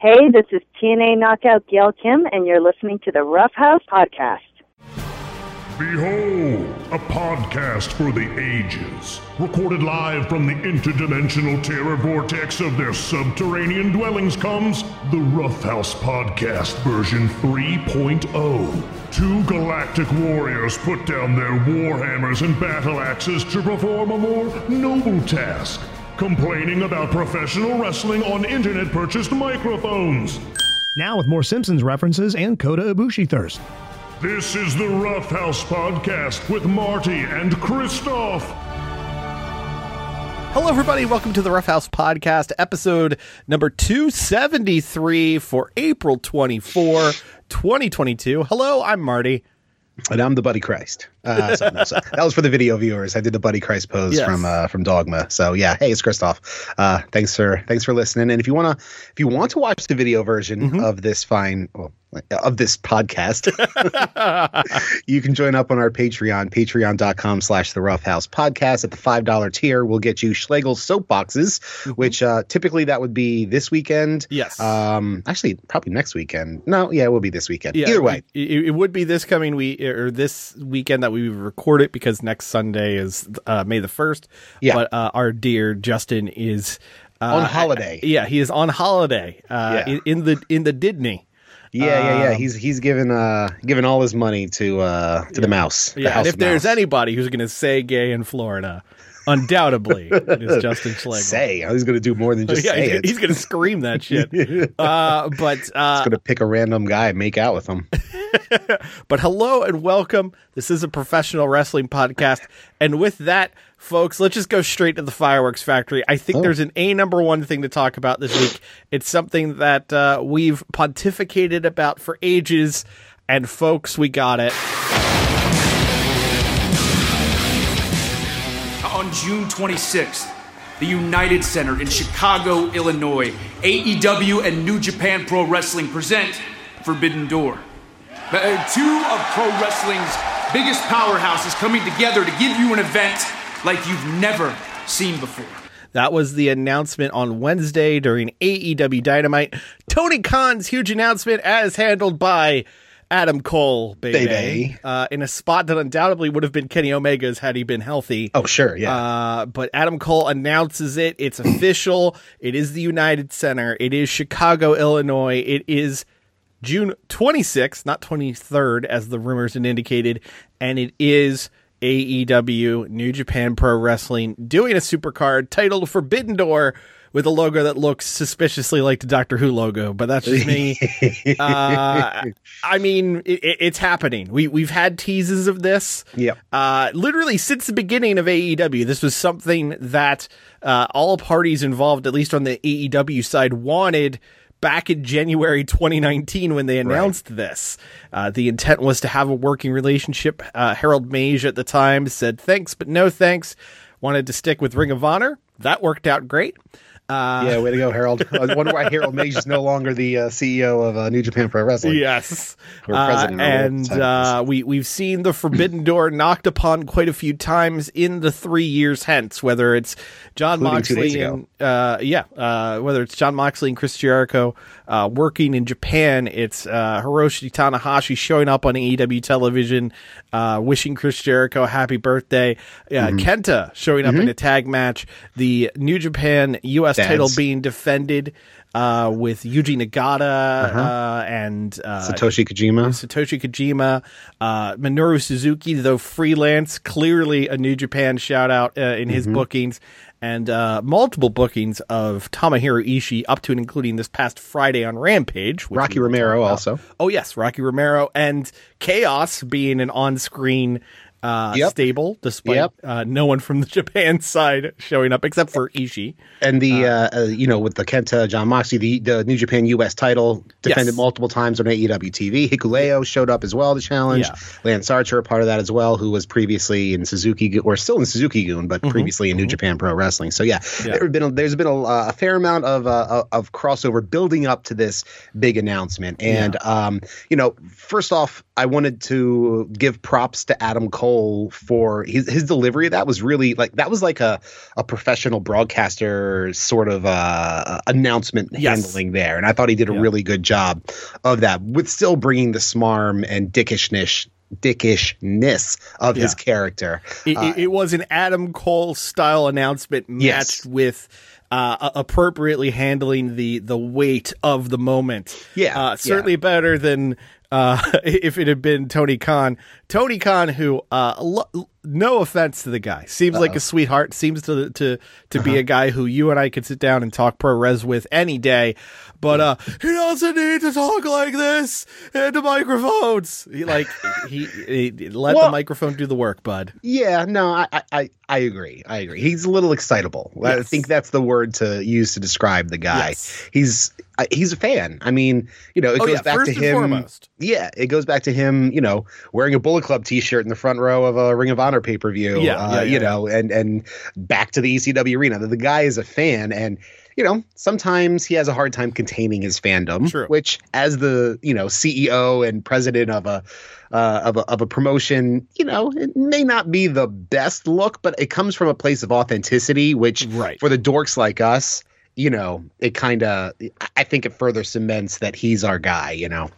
Hey, this is TNA Knockout Gail Kim, and you're listening to the Rough House Podcast. Behold, a podcast for the ages. Recorded live from the interdimensional terror vortex of their subterranean dwellings comes the Rough House Podcast version 3.0. Two galactic warriors put down their warhammers and battle axes to perform a more noble task complaining about professional wrestling on internet purchased microphones. Now with more Simpsons references and Kota Ibushi thirst. This is the Rough House Podcast with Marty and Christoph. Hello, everybody. Welcome to the Rough House Podcast, episode number 273 for April 24, 2022. Hello, I'm Marty. And I'm the Buddy Christ. Uh, so, no, so that was for the video viewers. I did the Buddy Christ pose Yes. from uh, from Dogma. So yeah, hey, it's Christoph. Uh, thanks for thanks for listening. And if you wanna if you want to watch the video version Mm-hmm. of this fine well, of this podcast, you can join up on our Patreon, patreon.com slash the rough house podcast. At the five dollar tier, we'll get you Schlegel soapboxes, which uh, typically that would be this weekend. Mm-hmm. Yes. Um actually probably next weekend. No, yeah, it will be this weekend. Yeah, Either way. it, it would be this coming week or this weekend that we record it because next Sunday is uh, May the first. Yeah. but uh, our dear Justin is uh, On holiday. Yeah, he is on holiday. Uh, Yeah. in, in the in the Didney. Yeah, yeah, yeah. Um, He's he's given uh given all his money to uh to the mouse. the Yeah, if there's anybody who's going to say gay in Florida, undoubtedly it is Justin Schlegel. say, he's gonna do more than just yeah, say he's, it. he's going to scream that shit. uh, but uh, He's gonna pick a random guy and make out with him. But hello and welcome. This is a professional wrestling podcast. And with that, folks, let's just go straight to the fireworks factory. I think there's an A number one thing to talk about this week. It's something that uh, we've pontificated about for ages. And folks, we got it. On June 26th, the United Center in Chicago, Illinois, AEW and New Japan Pro Wrestling present Forbidden Door. Uh, two of pro wrestling's biggest powerhouses coming together to give you an event like you've never seen before. That was the announcement on Wednesday during AEW Dynamite. Tony Khan's huge announcement, as handled by Adam Cole, baby, Baby. Uh, in a spot that undoubtedly would have been Kenny Omega's had he been healthy. Oh sure, yeah. Uh, but Adam Cole announces it. It's official. It is the United Center. It is Chicago, Illinois. It is June 26th, not 23rd, as the rumors had indicated. And it is AEW, New Japan Pro Wrestling, doing a supercard titled Forbidden Door with a logo that looks suspiciously like the Doctor Who logo. But that's just me. uh, I mean, it, it- it's happening. We we've had teases of this. Yeah. Uh, literally since the beginning of AEW, this was something that uh, all parties involved, at least on the AEW side, wanted. Back in January 2019, when they announced this, uh, the intent was to have a working relationship. Uh, Harold Meij at the time said thanks, but no thanks. Wanted to stick with Ring of Honor. That worked out great. Uh, yeah, way to go, Harold. I wonder why Harold Meij is no longer the uh, CEO of uh, New Japan Pro Wrestling. Yes, Uh, and uh, we we've seen the Forbidden Door knocked upon quite a few times in the three years hence. Whether it's Jon Including Moxley and uh, yeah, uh, whether it's Jon Moxley and Chris Jericho uh, working in Japan, it's uh, Hiroshi Tanahashi showing up on AEW television, uh, wishing Chris Jericho a happy birthday. Uh, Mm-hmm. Kenta showing up in a tag match. The New Japan U.S. Dads. title being defended. Uh, with Yuji Nagata uh, and uh, Satoshi Kojima. Satoshi Kojima, uh, Minoru Suzuki, though freelance, clearly a New Japan shout out uh, in Mm-hmm. his bookings, and uh, multiple bookings of Tomohiro Ishii up to and including this past Friday on Rampage. which Rocky we will talk Romero also. Oh yes, Rocky Romero and Chaos being an on-screen uh, Yep. stable, despite Yep. uh, no one from the Japan side showing up except for Ishii. And the uh, uh, you know with the Kenta Jon Moxley the, the New Japan US title defended Yes. multiple times on AEW TV. Hikuleo showed up as well to challenge. Yeah. Lance Archer a part of that as well, who was previously in Suzuki or still in Suzuki-gun, but previously in New Japan Pro Wrestling. So yeah, Mm-hmm. Yeah. there have been a, there's been a, a fair amount of uh, of crossover building up to this big announcement. And um, you know, first off, I wanted to give props to Adam Cole for his his delivery of that was really like that was like a a professional broadcaster sort of uh, announcement Yes. handling there, and I thought he did a Yeah. really good job of that with still bringing the smarm and dickishness dickishness of his character. It, it, it was an Adam Cole style announcement matched Yes. with uh, appropriately handling the the weight of the moment. Yeah, uh, certainly better than uh, if it had been Tony Khan. Tony Khan, who uh, lo- no offense to the guy, seems like a sweetheart. Seems to to to Uh-huh. be a guy who you and I could sit down and talk pro res with any day. But uh, he doesn't need to talk like this into microphones. He like he, he let the microphone do the work, bud. Yeah, no, I, I- I, agree. I agree. He's a little excitable. I think that's the word to use to describe the guy. Yes. He's he's a fan. I mean, you know, it Oh, goes yeah, back first to him. foremost. Yeah, it goes back to him. You know, wearing a Bullet Club T-shirt in the front row of a Ring of Honor pay per view. Yeah, uh, yeah, yeah, you know, and and back to the ECW arena. The, the guy is a fan, and you know, sometimes he has a hard time containing his fandom. True. Which, as the you know CEO and president of a uh, of a of a promotion, you know, it may not be the best look, but it comes from a place of authenticity, which Right. for the dorks like us, you know, it kind of I think it further cements that he's our guy. You know.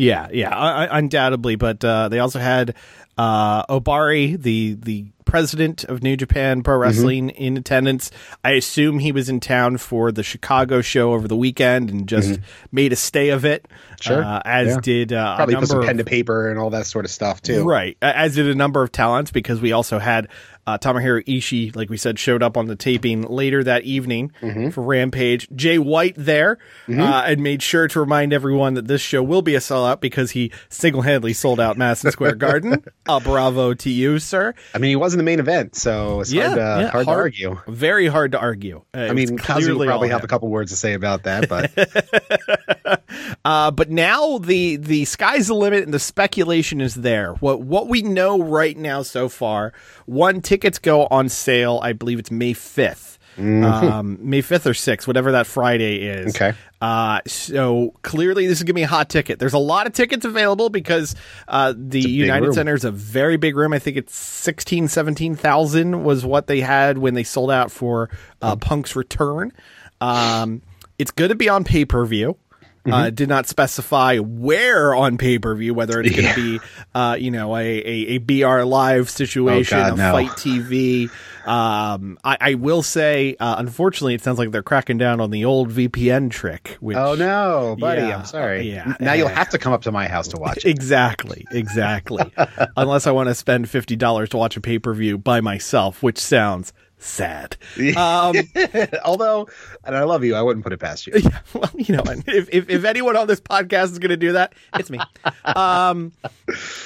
Yeah, yeah, undoubtedly. But uh, they also had uh, Ohbari, the the president of New Japan Pro Mm-hmm. Wrestling, in attendance. I assume he was in town for the Chicago show over the weekend and just made a stay of it. Mm-hmm. Sure, uh, as yeah. did uh, Probably a put some number pen to of, paper and all that sort of stuff too. right, as did a number of talents because we also had. Uh, Tomohiro Ishii, like we said, showed up on the taping later that evening Mm-hmm. for Rampage. Jay White there, uh, and made sure to remind everyone that this show will be a sellout because he single-handedly sold out Madison Square Garden. Uh, bravo to you, sir. I mean, he was in the main event, so it's hard, to, hard, to argue. Very hard to argue. Uh, I mean, Kazu will probably have him. a couple words to say about that, but Uh, but now the the sky's the limit and the speculation is there. What what we know right now so far, one tickets go on sale. I believe it's May 5th Um, May fifth or sixth, whatever that Friday is. Okay. Uh, so clearly this is gonna be a hot ticket. There's a lot of tickets available because uh, the United. Center is a very big room. I think it's 16, 17,000 was what they had when they sold out for uh, Punk's return. Um, it's going to be on pay per view. Mm-hmm. Uh, did not specify where on pay per view, whether it's going Yeah. to be, uh, you know, a, a, a BR live situation, Oh, God, a no. FITE TV. Um, I, I will say, uh, unfortunately, it sounds like they're cracking down on the old VPN trick. Which, oh no, buddy, Yeah, I'm sorry. yeah, now you'll have to come up to my house to watch it. Exactly, exactly. Unless I want to spend fifty dollars to watch a pay per view by myself, which sounds sad. Um, Although, and I love you, I wouldn't put it past you. yeah, well, you know, if, if if anyone on this podcast is going to do that, it's me. Um,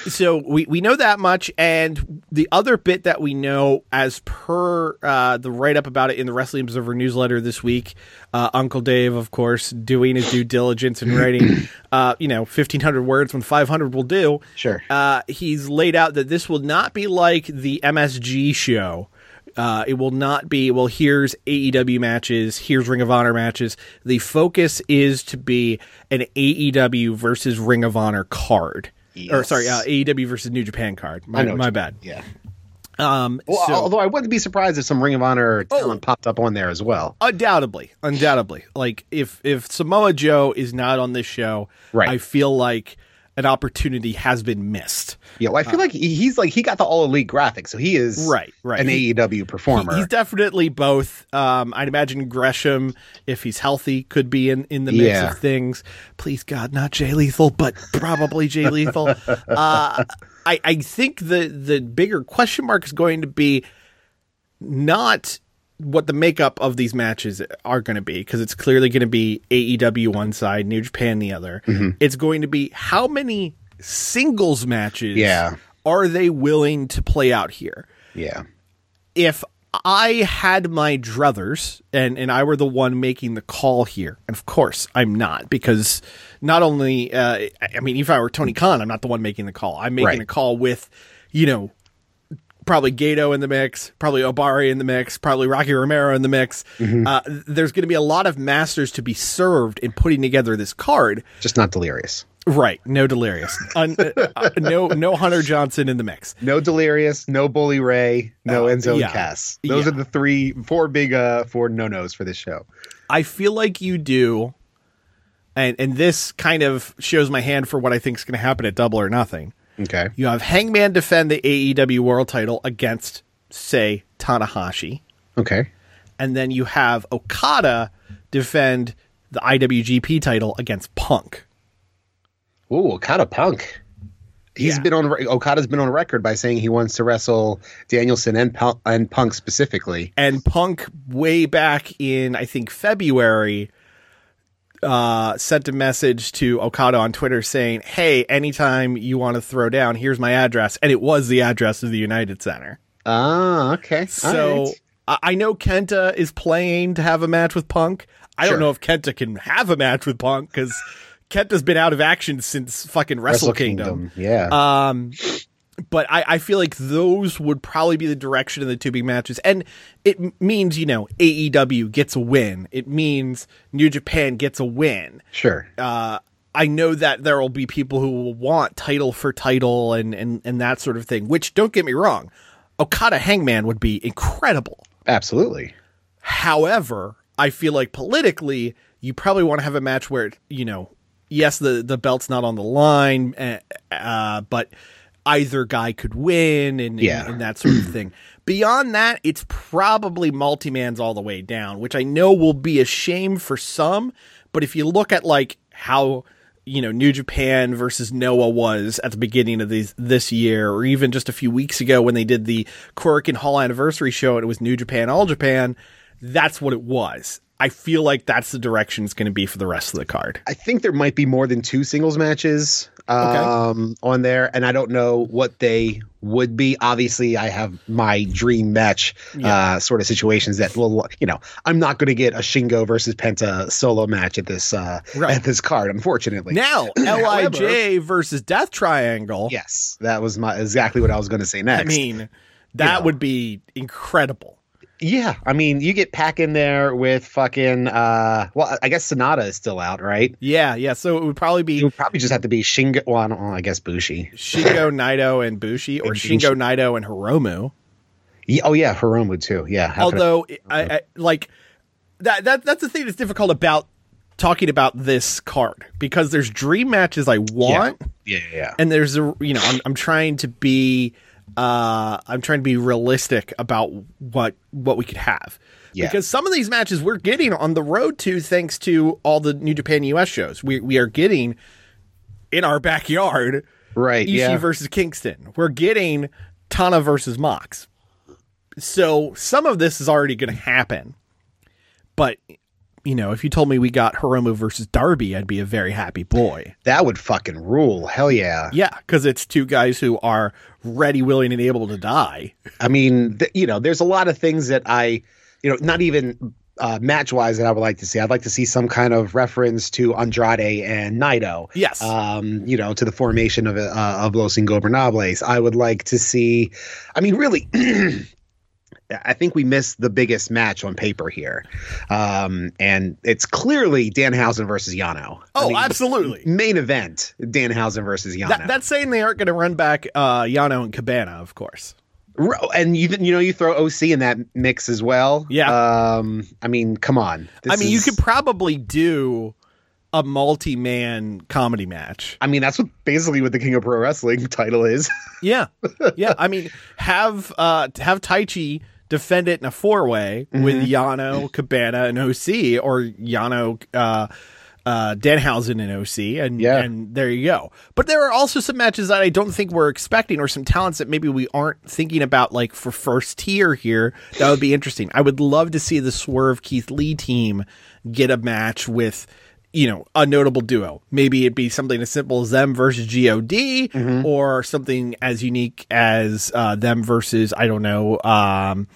so we we know that much, and the other bit that we know, as per uh, the write up about it in the Wrestling Observer newsletter this week, uh, Uncle Dave, of course, doing his due diligence and writing, uh, you know, fifteen hundred words when five hundred will do. Sure. Uh, he's laid out that this will not be like the MSG show. Uh, it will not be, well, here's AEW matches, here's Ring of Honor matches. The focus is to be an AEW versus Ring of Honor card. Or, sorry, uh, AEW versus New Japan card. My, my bad. Yeah. Um, Well, so- although I wouldn't be surprised if some Ring of Honor talent popped up on there as well. undoubtedly, undoubtedly. Like, if, if Samoa Joe is not on this show, Right. I feel like an opportunity has been missed. Yeah, well, I feel like he's like he got the all elite graphic, so he is Uh, Right, right. an He- AEW performer. He's definitely both. Um, I'd imagine Gresham, if he's healthy, could be in, in the mix Yeah. of things. Please God, not Jay Lethal, but probably Jay Lethal. Uh, I, I think the the bigger question mark is going to be not what the makeup of these matches are going to be because it's clearly going to be AEW one side, New Japan the other. Mm-hmm. It's going to be how many singles matches Yeah. are they willing to play out here? yeah, if I had my druthers and, and I were the one making the call here, and of course I'm not because not only, uh, I mean, if I were Tony Khan, I'm not the one making the call. I'm making Right. a call with, you know, probably Gedo in the mix, probably Ohbari in the mix, probably Rocky Romero in the mix. Mm-hmm. Uh, there's going to be a lot of masters to be served in putting together this card. just not delirious. Right. No delirious. Un, uh, no no Hunter Johnson in the mix. No Delirious, no Bully Ray, no Uh, Enzo yeah. Cass. Those Yeah. are the three, four big, uh, four no nos for this show. I feel like you do, and and this kind of shows my hand for what I think is going to happen at Double or Nothing. Okay. You have Hangman defend the AEW World Title against, say, Tanahashi, Okay. and then you have Okada defend the IWGP title against Punk. Ooh, Okada Punk. He's Yeah. been on. Okada's been on record by saying he wants to wrestle Danielson and Punk, and Punk specifically. and Punk way back in I think February uh sent a message to Okada on Twitter saying, "Hey, anytime you want to throw down, here's my address." And it was the address of the United Center. Ah, okay. So right. I I know Kenta is playing to have a match with Punk. I Sure. don't know if Kenta can have a match with Punk because Kenta's been out of action since fucking Wrestle, Kingdom. Yeah. Um, but I, I feel like those would probably be the direction of the two big matches. And it means, you know, AEW gets a win. It means New Japan gets a win. sure. Uh, I know that there will be people who will want title for title and, and, and that sort of thing, which don't get me wrong. Okada Hangman would be incredible. Absolutely. However, I feel like politically, you probably want to have a match where, you know, yes, the, the belt's not on the line, uh, uh, but either guy could win and, Yeah. and, and that sort of thing. Beyond that, it's probably multi man's all the way down, which I know will be a shame for some. But if you look at like how you know New Japan versus Noah was at the beginning of these this year, or even just a few weeks ago when they did the Korakuen Hall anniversary show and it was New Japan All Japan, that's what it was. I feel like that's the direction it's going to be for the rest of the card. I think there might be more than two singles matches um, on there, and I don't know what they would be. Obviously, I have my dream match uh, sort of situations that will, you know, I'm not going to get a Shingo versus Penta solo match at this uh, Right. at this card, unfortunately. Now, LIJ versus Death Triangle. yes, that was my exactly what I was going to say next. I mean, that know. would be incredible. Yeah, I mean, you get PAC in there with fucking. Uh, well, I guess Sanada is still out, right? Yeah, yeah. So it would probably be. It would probably just have to be Shingo. Well, I, don't, well, I guess Bushi. Shingo, Naito, and Bushi, or And Shingo. Naito, and Hiromu. Yeah, oh yeah, Hiromu too. Yeah. how could I- Although, I, I like that. That that's the thing that's difficult about talking about this card because there's dream matches I want, yeah, yeah, yeah. and there's a you know I'm I'm trying to be uh I'm trying to be realistic about what what we could have. Yeah. Because some of these matches we're getting on the road to thanks to all the New Japan US shows. We we are getting in our backyard right. Ishii yeah. versus Kingston. We're getting Tana versus Mox. So some of this is already going to happen. But you know, if you told me we got Hiromu versus Darby, I'd be a very happy boy. that would fucking rule. Hell yeah. Yeah, because it's two guys who are ready, willing, and able to die. I mean, th- you know, there's a lot of things that I, you know, not even uh, match wise that I would like to see. I'd like to see some kind of reference to Andrade and Naito. Yes. Um, you know, to the formation of uh, of Los Ingobernables. I would like to see. I mean, really. I think we missed the biggest match on paper here, um, and it's clearly Danhausen versus Yano. I Oh, mean, absolutely. Main event: Danhausen versus Yano. That, that's saying they aren't going to run back uh, Yano and Cabana, of course. And you you know you throw OC in that mix as well. Yeah. Um. I mean, come on. I mean, you could probably do a multi-man comedy match. I mean, that's what basically what the King of Pro Wrestling title is. Yeah, yeah. I mean, have uh have Taichi defend it in a four way with Yano, Cabana, and OC, or Yano, uh, uh, Danhausen and OC, and Yeah. and there you go. But there are also some matches that I don't think we're expecting, or some talents that maybe we aren't thinking about, like for first tier here. That would be interesting. I would love to see the Swerve Keith Lee team get a match with you know, a notable duo. Maybe it'd be something as simple as them versus God, or something as unique as uh, them versus I don't know. Um,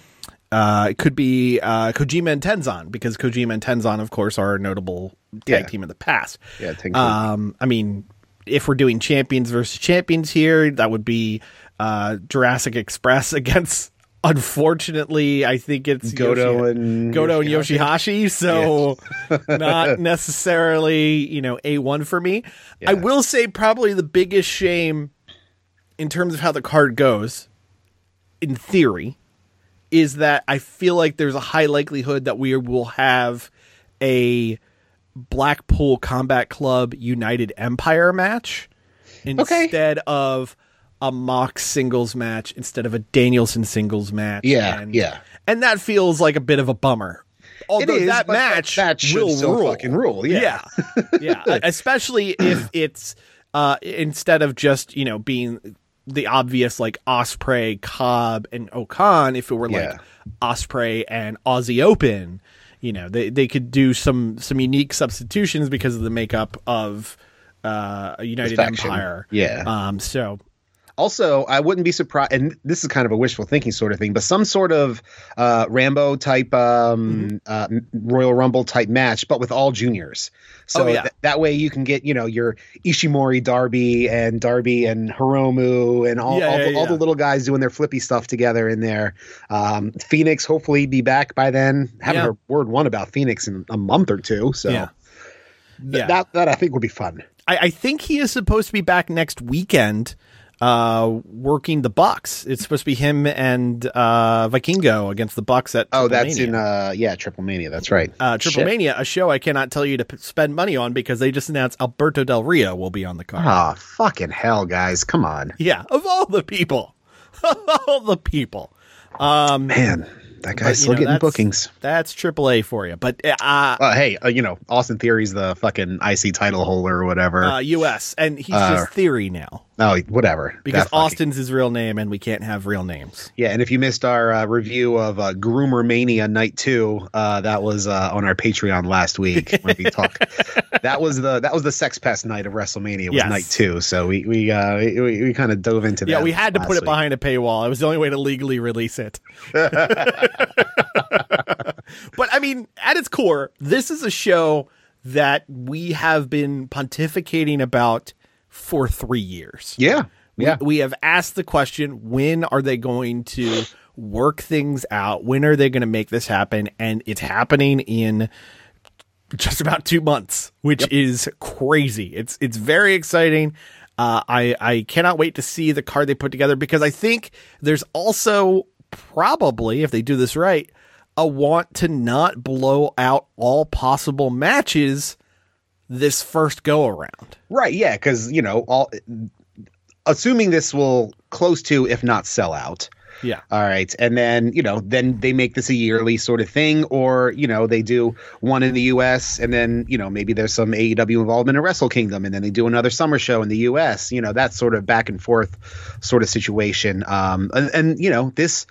uh, it could be uh, Kojima and Tenzan because Kojima and Tenzan, of course, are a notable tag Yeah. team in the past. Yeah. Um, I mean, if we're doing champions versus champions here, that would be uh, Jurassic Express against unfortunately, I think it's Goto Yoshi- and Goto and Yoshihashi? Yoshihashi, so not necessarily you know a one for me. I will say probably the biggest shame in terms of how the card goes, in theory, is that I feel like there's a high likelihood that we will have a Blackpool Combat Club United Empire match instead of a Mox singles match instead of a Danielson singles match. Yeah, and, yeah. and that feels like a bit of a bummer. Although is, that match that should will still rule. fucking rule, yeah. yeah, yeah. Especially if it's uh, instead of just you know being the obvious like Osprey, Cobb, and O-Khan. If it were like Yeah. Osprey and Aussie Open, you know, they they could do some some unique substitutions because of the makeup of uh, a United. Empire. Yeah. Um. So Also, I wouldn't be surprised, and this is kind of a wishful thinking sort of thing, but some sort of uh, Rambo type um, uh, Royal Rumble type match, but with all juniors. So Oh, yeah. th- that way you can get you know your Ishimori Darby and Darby and Hiromu and all Yeah, all, yeah, the, all the little guys doing their flippy stuff together in there. Um, Fenix hopefully be back by then. Haven't heard word one about Fenix in a month or two. So th- Yeah. that that I think would be fun. I, I think he is supposed to be back next weekend, uh, working the Bucks. It's supposed to be him and uh, Vikingo against the Bucks at Oh, that's Triplemania. in uh yeah Triple Mania. That's right. uh, Shit. Triple Mania, a show I cannot tell you to p- spend money on because they just announced Alberto Del Rio will be on the card. Oh, fucking hell, guys. Come on. Yeah, of all the people, all the people. Um, Man, that guy's you still know, getting that's- bookings. That's AAA for you, but uh, Uh, hey, uh, you know, Austin Theory's the fucking IC title holder or whatever. uh, U.S. and he's Uh, just Theory now oh, whatever. because That fucking- Austin's his real name, and we can't have real names. Yeah, and if you missed our uh, review of uh, Groomer Mania Night Two, uh, that was uh, on our Patreon last week when we talked. that was the that was the Sex Pest night of WrestleMania It was Yes. Night Two. So we we uh, we, we kind of dove into that. Yeah, we had to put it week. behind a paywall. It was the only way to legally release it. but I mean, at its core, this is a show that we have been pontificating about for three years. Yeah, yeah. We, we have asked the question when are they going to work things out? When are they going to make this happen? And it's happening in just about two months, which is crazy. It's it's very exciting. Uh, I I cannot wait to see the card they put together because I think there's also probably if they do this right a want to not blow out all possible matches this first go around. Right, yeah, because you know, all assuming this will close to, if not sell out. Yeah. All right, and then you know, then they make this a yearly sort of thing, or you know, they do one in the U.S. and then you know maybe there's some AEW involvement in Wrestle Kingdom, and then they do another summer show in the U.S. You know, that sort of back and forth sort of situation. Um, and, and you know, this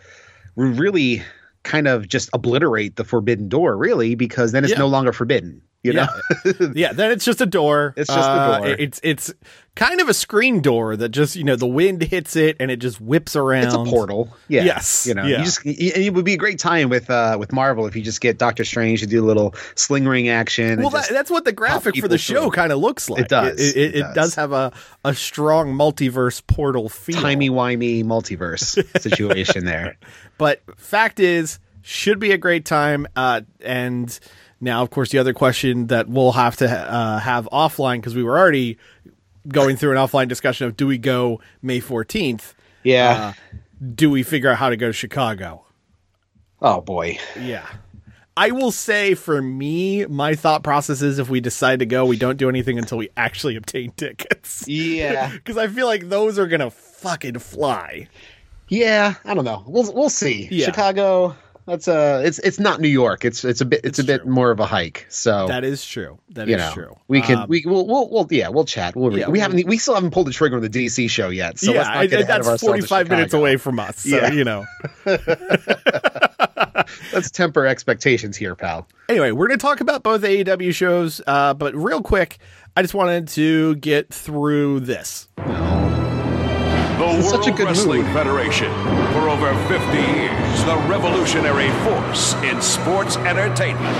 really kind of just obliterate the forbidden door, really, because then it's Yeah. no longer forbidden. You know, Yeah. yeah, then it's just a door. It's just a Uh, door. It's it's kind of a screen door that just you know the wind hits it and it just whips around. It's a portal. Yeah. Yes. You know, Yeah. you just it would be a great time with uh with Marvel if you just get Doctor Strange to do a little sling ring action. Well, that, that's what the graphic for the show kind of looks like. does. It, it, It it does. does have a, a strong multiverse portal feel. timey wimey multiverse situation there. But fact is, should be a great time. Uh, and now, of course, the other question that we'll have to uh, have offline because we were already going through an offline discussion of do we go May fourteenth? Yeah. Do we figure out how to go to Chicago? oh boy. Yeah. I will say for me, my thought process is if we decide to go, we don't do anything until we actually obtain tickets. Yeah. Because I feel like those are gonna fucking fly. Yeah. I don't know. We'll we'll see. Yeah. Chicago. That's uh it's it's not New York. It's it's a bit it's, It's a bit more of a hike. So That is true. That is know, true. we can Um, we we'll, we'll we'll yeah we'll chat. We'll yeah, we haven't we still haven't pulled the trigger on the DC show yet. So yeah, I- that's ourselves forty minutes away from us. So Yeah. you know. Let's temper expectations here, pal. Anyway, we're going to talk about both AEW shows, uh, but real quick, I just wanted to get through this. Is World such a good Wrestling mood. Federation. For over 50 years, the revolutionary force in sports entertainment.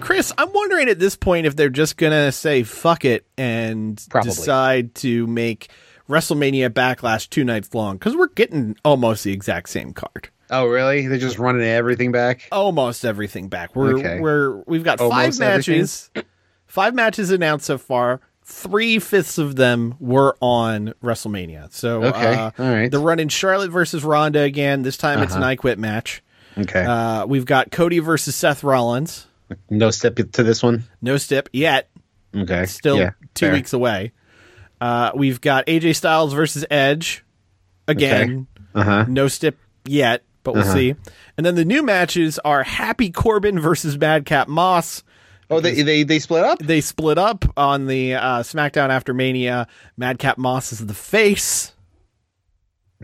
Chris, I'm wondering at this point if they're just going to say fuck it and Probably. decide to make WrestleMania Backlash two nights long because we're getting almost the exact same card. Oh, really? They're just running everything back. Almost everything back. We're Okay. we're we've got Almost five matches. Five matches announced so far. Three fifths of them were on WrestleMania. So Okay. uh, All right. they're running Charlotte versus Ronda again. This time it's an I Quit match. Okay. Uh, we've got Cody versus Seth Rollins. no step to this one. No step yet. Okay. Still Yeah, two fair. weeks away. Uh, we've got AJ Styles versus Edge. Again, Uh huh. no step yet, but we'll see. And then the new matches are Happy Corbin versus Madcap Moss. Oh, they, they they split up. They split up on the uh, SmackDown after Mania. Madcap Moss is the face.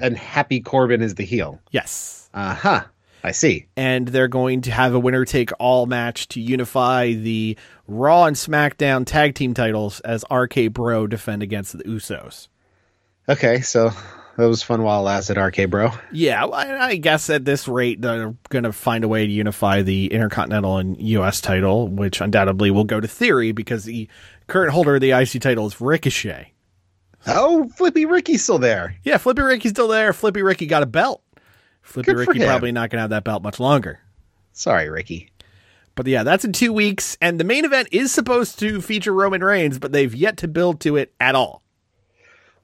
and Happy Corbin is the heel. Yes. Uh huh. I see. And they're going to have a winner take all match to unify the Raw and SmackDown tag team titles as RK Bro defend against the Usos. Okay, so that was fun while it lasted, RK Bro. Yeah, I, I guess at this rate, they're going to find a way to unify the Intercontinental and U.S. title, which undoubtedly will go to Theory because the current holder of the IC title is Ricochet. Oh, Flippy Ricky's still there. Yeah, Flippy Ricky's still there. Flippy Ricky got a belt. Flippy Good Ricky probably not going to have that belt much longer. Sorry, Ricky. But yeah, that's in two weeks, and the main event is supposed to feature Roman Reigns, but they've yet to build to it at all.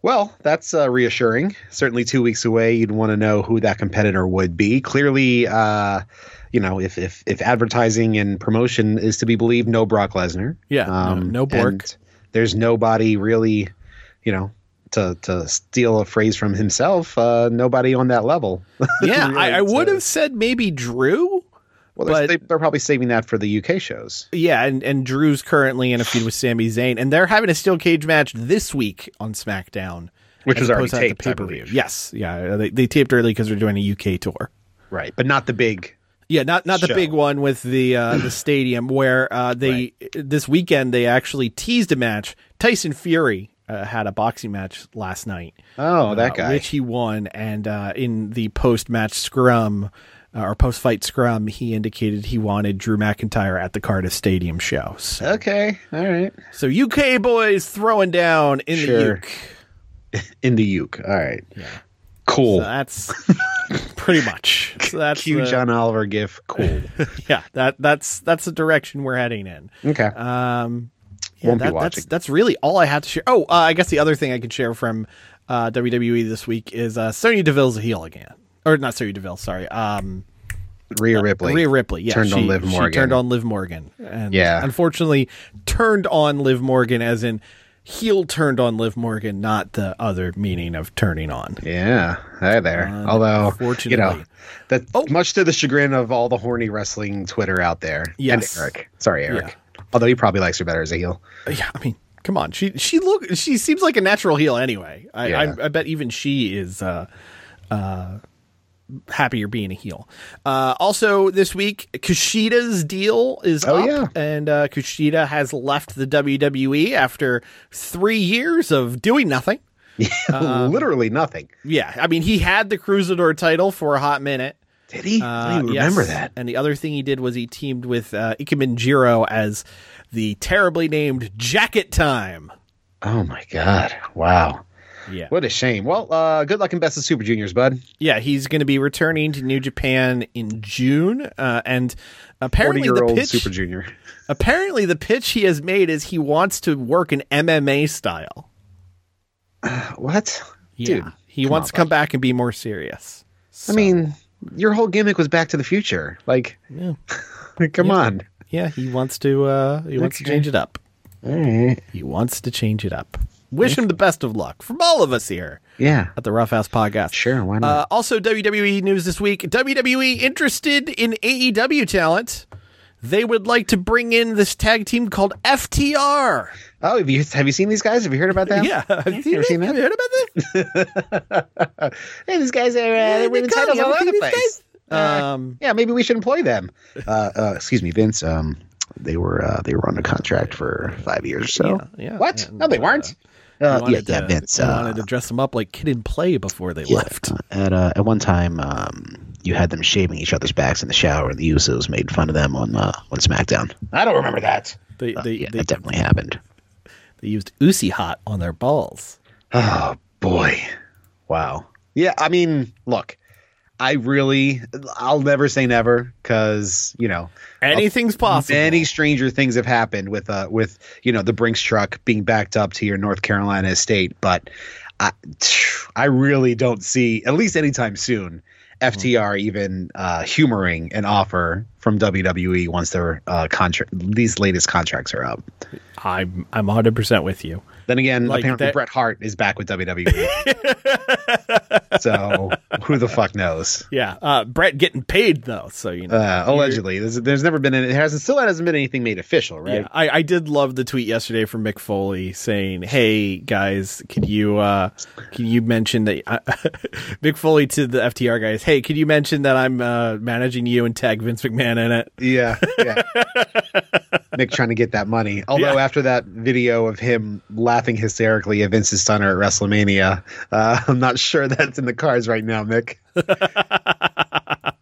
Well, that's uh, reassuring. Certainly, two weeks away, you'd want to know who that competitor would be. Clearly, uh, you know, if if if advertising and promotion is to be believed, no Brock Lesnar. Yeah, no- no Bork. and There's nobody really, you know, to to steal a phrase from himself. Uh, nobody on that level. Yeah, Really, I, I would uh, have said maybe Drew. Well, they're, but- they, they're probably saving that for the UK shows. Yeah, and, and Drew's currently in a feud with Sami Zayn, and they're having a steel cage match this week on SmackDown, Which as was already opposed to at the taped, I pay-per-view. Yes, yeah, they, they taped early because they're doing a UK tour. Right, but not the big. Yeah, not not the Show. big one with the uh, the stadium where uh, they this weekend they actually teased a match. Tyson Fury uh, had a boxing match last night. Oh, that uh, guy. which he won, and uh, in the post match scrum uh, or post fight scrum, he indicated he wanted Drew McIntyre at the Cardiff Stadium show. So, Okay, all right. so UK boys throwing down in Sure. the UK. In the uke. All right. Yeah. Cool. So that's pretty much. So that's Cue the- John Oliver gif. Cool. yeah. That that's that's the direction we're heading in. Okay. Um, yeah, that, that's that's really all I have to share. Oh, uh, I guess the other thing I could share from uh, WWE this week is uh, Sonya Deville's a heel again, or not Sonya Deville. Sorry, um, Rhea Ripley. Rhea Ripley. Yeah, Turned on she- Liv she Morgan. turned on Liv Morgan, and Yeah. unfortunately turned on Liv Morgan as in heel turned on Liv Morgan, not the other meaning of turning on. Yeah, hi there. Although, you know, that Oh. much to the chagrin of all the horny wrestling Twitter out there. Yes. And Eric. Sorry, Eric. Although he probably likes her better as a heel. Yeah, I mean, come on. She she look she seems like a natural heel anyway. I Yeah. I, I bet even she is uh uh happier being a heel. Uh also this week Kushida's deal is Oh, up yeah. and uh Kushida has left the WWE after 3 years of doing nothing. Um, Literally nothing. Yeah, I mean he had the Cruisador title for a hot minute. Did he? I Uh, don't even yes. remember that. And the other thing he did was he teamed with uh, Ikemen Jiro as the terribly named Jacket Time. Oh my god! Wow, Yeah. what a shame. Well, uh, good luck and best of Super Juniors, bud. Yeah, he's going to be returning to New Japan in June, uh, and apparently the pitch. Super Junior. apparently, the pitch he has made is he wants to work in MMA style. What? Yeah, Dude, he wants on, to come back and be more serious. I mean, your whole gimmick was Back to the Future. Like, Yeah, come on. yeah, he wants to. Uh, he wants to change it up. Right. He wants to change it up. Wish him the best of luck from all of us here Yeah. at the Rough House Podcast. Sure. Why Uh, not? also, WWE news this week. WWE interested in AEW talent. They would like to bring in this tag team called FTR. oh, have you have you seen these guys? Have you heard about them? Yeah, have you, ever seen have you heard about this? Hey, these guys are uh, they're winning titles all over the place. Uh, Um, yeah, maybe we should employ them. Uh, uh, excuse me, Vince. Um, they were uh, they were under contract for five years or so. Yeah, yeah. What? And, no, they weren't. They Uh, yeah, wanted yeah, to- Vince. they Uh, wanted to dress them up like Kid and Play before they yeah, left. uh, at uh, at one time, um, you had them shaving each other's backs in the shower, and the Usos made fun of them on uh, on SmackDown. I don't remember that. They they, Uh, yeah, they, that definitely happened. they used Usi Hot on their balls. Oh boy, boy. Wow. Yeah, I mean, look, I really, I'll never say never because you know Anything's possible. many stranger things have happened with uh with you know the Brinks truck being backed up to your North Carolina estate, but I I really don't see at least anytime soon FTR even uh, humoring an offer from WWE once their uh, contract these latest contracts are up. I'm I'm 100 percent with you. Then again, Like apparently that- Bret Hart is back with WWE. so who the fuck knows? Yeah, uh, Bret getting paid though, so you know. Uh, allegedly, there's, there's never been any, it hasn't still hasn't been anything made official, right? Yeah, I, I did love the tweet yesterday from Mick Foley saying, "Hey guys, can you uh, can you mention that uh, Mick Foley to the FTR guys? Hey, can you mention that I'm uh, managing you and tag Vince McMahon in it? Yeah, yeah. Nick trying to get that money. Although Yeah. after that video of him laughing hysterically at Vince's stunner at WrestleMania, uh, I'm not sure that's in the cards right now, Mick.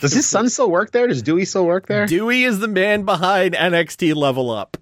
Does his son still work there? Does Dewey still work there? Dewey is the man behind NXT Level Up.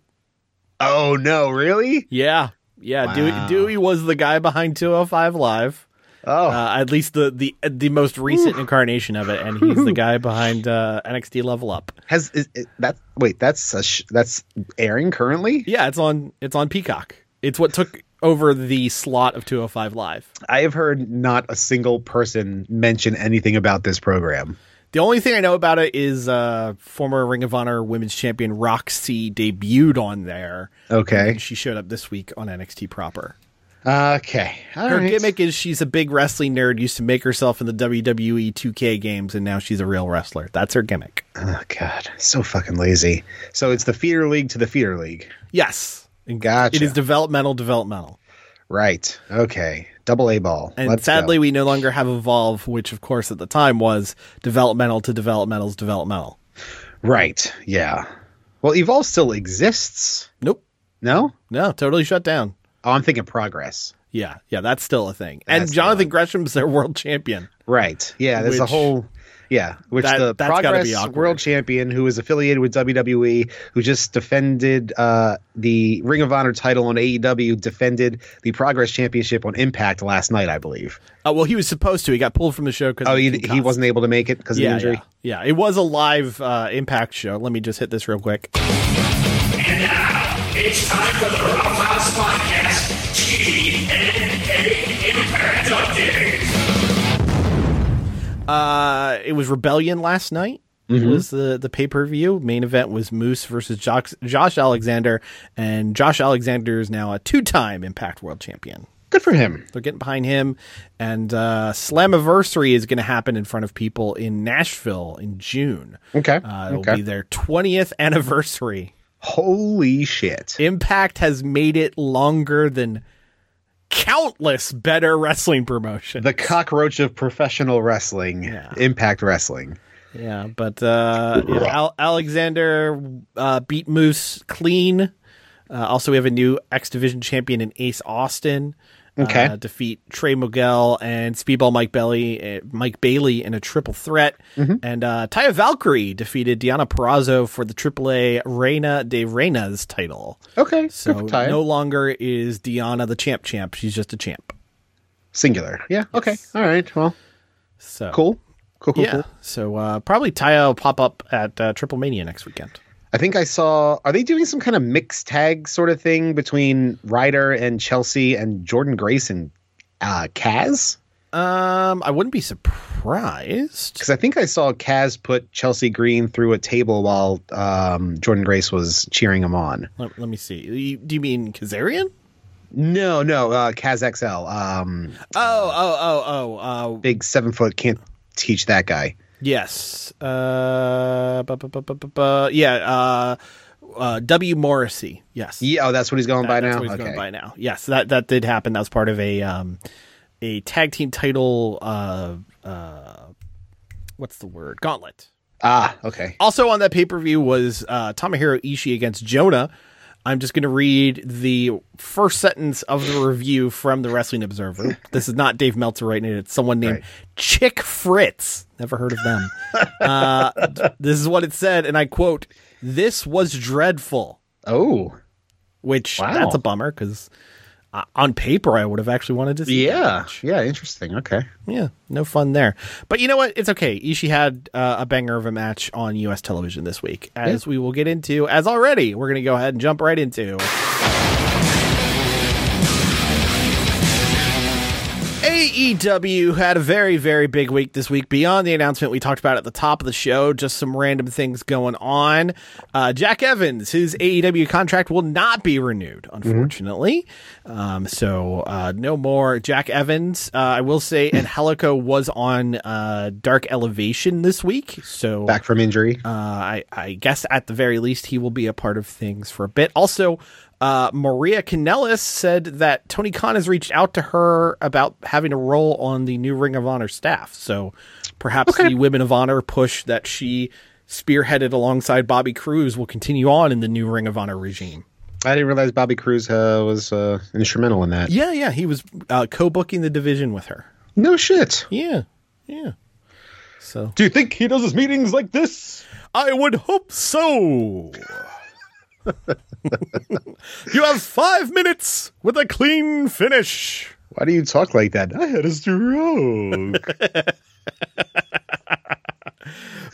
oh no, really? Yeah, yeah. Wow. Dewey, Dewey was the guy behind 205 Live." Oh, Uh, at least the, the the most recent incarnation of it, and he's the guy behind uh, NXT Level Up. has is, is that? Wait, that's sh- that's airing currently. Yeah, it's on it's on Peacock. It's what took over the slot of 205 Live. I have heard not a single person mention anything about this program. The only thing I know about it is uh, former Ring of Honor Women's Champion Roxy debuted on there. Okay, she showed up this week on NXT proper. Okay, all Her right. gimmick is she's a big wrestling nerd, used to make herself in the WWE 2K games, and now she's a real wrestler. That's her gimmick. Oh God, so fucking lazy. So it's the feeder league to the feeder league. Yes. Gotcha. It is developmental, developmental. Right. Okay. Double A ball. And Let's sadly, go. we no longer have Evolve, which, of course, at the time was developmental to developmental's developmental. right. Yeah. Well, Evolve still exists. Nope. No. No, totally shut down. Oh, I'm thinking Progress. Yeah, yeah, that's still a thing. and That's the Jonathan one. Gresham's their world champion. Right. Yeah. There's a whole. Yeah, which That- the that's gotta Progress be awkward. World Champion, who is affiliated with WWE, who just defended uh, the Ring of Honor title on AEW, defended the Progress Championship on Impact last night, I believe. Uh, well, he was supposed to. He got pulled from the show because Oh, he, he wasn't able to make it because of the injury. yeah, yeah. It was a live uh, Impact show. Let me just hit this real quick. And now it's time for the Rough House Podcast Uh, it was Rebellion last night. Mm-hmm. Was the the pay per view main event was Moose versus Josh, Josh Alexander, and Josh Alexander is now a two time Impact World Champion. Good for him. They're getting behind him, and uh, Slammiversary is going to happen in front of people in Nashville in June. Okay. Uh, it'll okay. be their twentieth anniversary. Holy shit. Impact has made it longer than countless better wrestling promotions. the cockroach of professional wrestling, Yeah. Impact Wrestling. Yeah, but uh, yeah, Al- Alexander uh, beat Moose clean. Uh, also, we have a new X Division champion in Ace Austin. Okay. Uh, defeat Trey Miguel and Speedball Mike Bailey, uh, Mike Bailey in a triple threat, and uh, Taya Valkyrie defeated Deonna Purrazzo for the AAA Reina de Reinas title. Okay, So no longer is Deonna the champ champ; she's just a champ. Singular. Yeah. Okay. All right. Well, So cool. Cool. Cool. Yeah. cool. So uh, probably Taya will pop up at uh, Triple Mania next weekend. I think I saw. Are they doing some kind of mixed tag sort of thing between Ryder and Chelsea and Jordynne Grace and uh, Kaz? Um, I wouldn't be surprised. Because I think I saw Kaz put Chelsea Green through a table while um, Jordynne Grace was cheering him on. Let, let me see. Do you mean Kazarian? No, no, uh, Kaz XL. Um, Oh, oh, oh, oh. Uh, big seven foot can't teach that guy. Yes. Uh, bu- bu- bu- yeah. Uh, uh, W. Morrissey. Yes. Yeah, oh, that's what he's going by That's now. what he's okay. going by now. Yes, that that did happen. That was part of a um, a tag team title. Uh, uh, what's the word? Gauntlet. Ah, okay. Also on that pay per view was uh, Tomohiro Ishii against Jonah. I'm just going to read the first sentence of the review from the Wrestling Observer. This is not Dave Meltzer writing it. It's someone named Right. Chick Fritz. Never heard of them. uh, this is what it said, and I quote: "This was dreadful." Oh, Which Wow. that's a bummer because Uh, on paper, I would have actually wanted to see. Yeah, yeah, interesting. Okay. yeah, no fun there. But you know what? It's okay. Ishii had uh, a banger of a match on U.S. television this week, as we will get into. As already, we're going to go ahead and jump right into. AEW had a very, very big week this week. Beyond the announcement we talked about at the top of the show, just some random things going on. Uh, Jack Evans, his AEW contract will not be renewed, unfortunately. Um, so uh, no more Jack Evans. Uh, I will say and Helico was on uh, Dark Elevation this week. So Back from injury. uh, I, I guess at the very least he will be a part of things for a bit. Also, uh, Maria Kanellis said that Tony Khan has reached out to her about having a role on the new Ring of Honor staff. So perhaps the Women of Honor push that she spearheaded alongside Bobby Cruz will continue on in the new Ring of Honor regime. I didn't realize Bobby Cruz uh, was uh, instrumental in that. Yeah, yeah, he was uh, co-booking the division with her. No shit. Yeah, yeah. So Do you think he does his meetings like this? I would hope so. You have five minutes with a clean finish. Why do you talk like that? I had a stroke.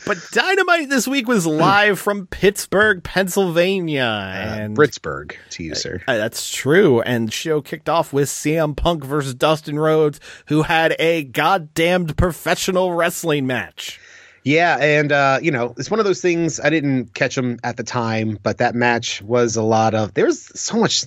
But Dynamite this week was live from Pittsburgh, Pennsylvania. and Britsburg to you, sir. Uh, that's true. And show kicked off with CM Punk versus Dustin Rhodes, who had a goddamned professional wrestling match. Yeah, and uh, you know, it's one of those things I didn't catch them at the time, but that match was a lot of there's so much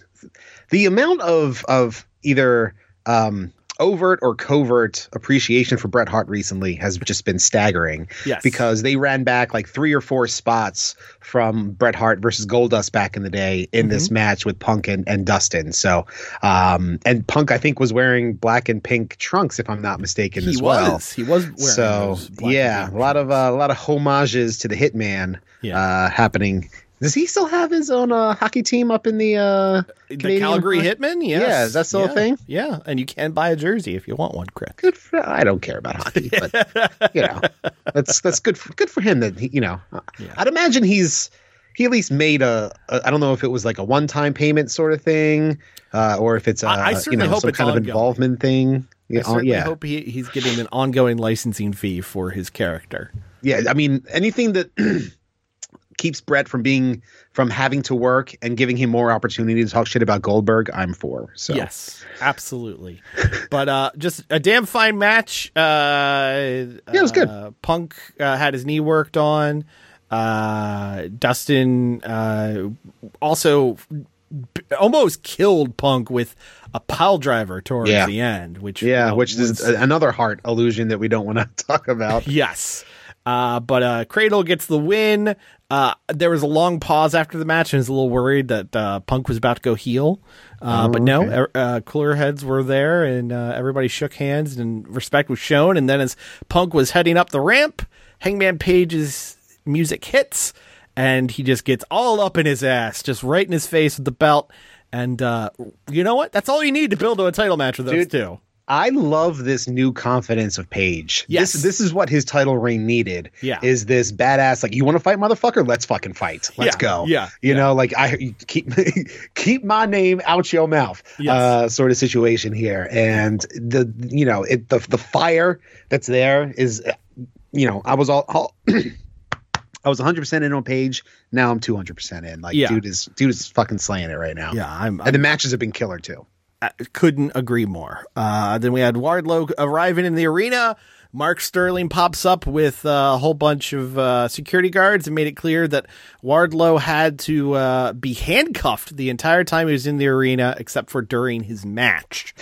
the amount of of either um overt or covert appreciation for Bret Hart recently has just been staggering. Yes. Because they ran back like three or four spots from Bret Hart versus Goldust back in the day in this Mm-hmm. match with Punk and, and Dustin. So um and Punk I think was wearing black and pink trunks if I'm not mistaken He as well. was. He was wearing So those black and yeah, a lot of uh, a lot of homages to the Hitman Yeah. uh, happening. Does he still have his own uh, hockey team up in the uh, the Canadian Calgary hockey- Hitmen. Yes. Yeah, is that still a thing? Yeah, and you can buy a jersey if you want one, Chris. Good for, I don't care about hockey, but you know, that's that's good for, good for him that he, you know. I'd imagine he's he at least made a, a I don't know if it was like a one time payment sort of thing, uh, or if it's a I- I you certainly know hope some kind of involvement thing. I Yeah, oh, certainly yeah. hope he, he's getting an ongoing licensing fee for his character. yeah i mean anything that keeps brett from being from having to work and giving him more opportunity to talk shit about goldberg i'm for so Yes, absolutely. but uh, just a damn fine match. Uh, yeah, it was good. Uh, Punk uh, had his knee worked on. Uh, Dustin uh, also b- almost killed Punk with a pile driver towards Yeah. the end, which yeah uh, which is was- a- another Hart illusion that we don't want to talk about Yes. Uh, but uh, Cradle gets the win. Uh, there was a long pause after the match, and I was a little worried that uh, Punk was about to go heel. Uh, but no, er- uh, cooler heads were there, and uh, everybody shook hands, and respect was shown. And then as Punk was heading up the ramp, Hangman Page's music hits, and he just gets all up in his ass, just right in his face with the belt. And uh, you know what? That's all you need to build to a title match with those Dude, two. I love this new confidence of page Yes. this, this is what his title reign needed Yeah. is this badass like you want to fight motherfucker let's fucking fight let's Yeah, go yeah, you yeah. know like i keep keep my name out your mouth Yes. uh sort of situation here and the you know it the, the fire that's there is you know i was all, all I was 100% in on Page. Now I'm 200% in. Like, Yeah. dude is dude is fucking slaying it right now. Yeah, I'm- and the matches have been killer too. I couldn't agree more. Uh, then we had Wardlow arriving in the arena. Mark Sterling pops up with uh, a whole bunch of uh, security guards and made it clear that Wardlow had to uh, be handcuffed the entire time he was in the arena, except for during his match.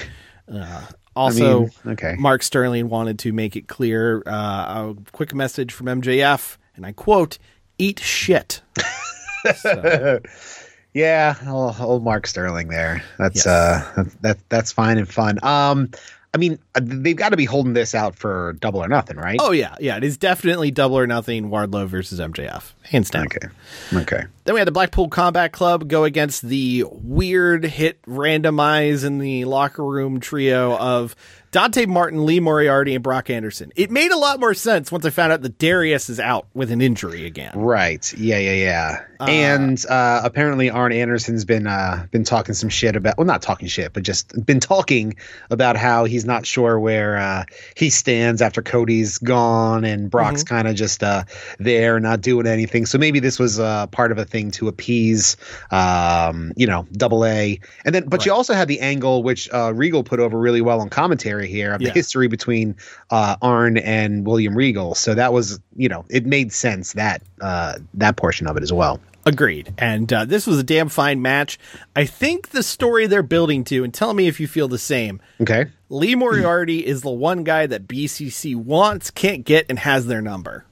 Uh, also, mean, okay. Mark Sterling wanted to make it clear uh, a quick message from MJF, and I quote, "Eat shit." Yeah, old, old Mark Sterling there. That's Yes. uh that that's fine and fun. Um I mean, uh, they've got to be holding this out for double or nothing, right? Oh yeah, yeah, it is definitely double or nothing. Wardlow versus MJF, hands down. okay. Okay. Then we had the Blackpool Combat Club go against the weird hit randomize in the locker room trio of Dante Martin, Lee Moriarty, and Brock Anderson. It made a lot more sense once I found out that Darius is out with an injury again. Right. Yeah, yeah, yeah. and uh, apparently Arn Anderson's been uh, been talking some shit about well not talking shit, but just been talking about how he's not sure where uh, he stands after Cody's gone and Brock's kind of just uh, there not doing anything. So maybe this was uh, part of a thing to appease um, you know, double A. And then but you also had the angle which uh, Regal put over really well on commentary here of Yeah. the history between uh, Arn and William Regal. So that was, you know, it made sense that uh, that portion of it as well. Agreed. And uh, this was a damn fine match. I think the story they're building to, and tell me if you feel the same. Okay. Lee Moriarty is the one guy that BCC wants, can't get, and has their number.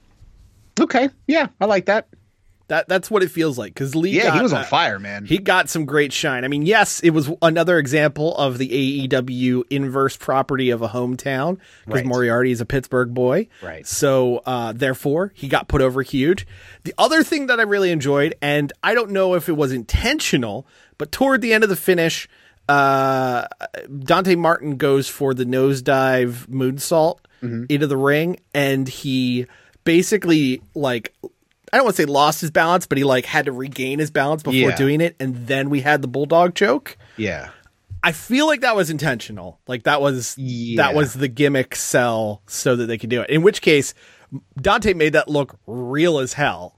Okay. Yeah, I like that. That that's what it feels like because Lee. Yeah, he was on uh, fire, man. He got some great shine. I mean, yes, it was another example of the AEW inverse property of a hometown because Right. Moriarty is a Pittsburgh boy. Right. So, uh, therefore, he got put over huge. The other thing that I really enjoyed, and I don't know if it was intentional, but toward the end of the finish, uh, Dante Martin goes for the nosedive moonsault Mm-hmm. into the ring, and he basically like I don't want to say lost his balance, but he like had to regain his balance before Yeah. doing it, and then we had the bulldog choke. yeah. I feel like that was intentional. Like that was Yeah. that was the gimmick sell so that they could do it. In which case, Dante made that look real as hell.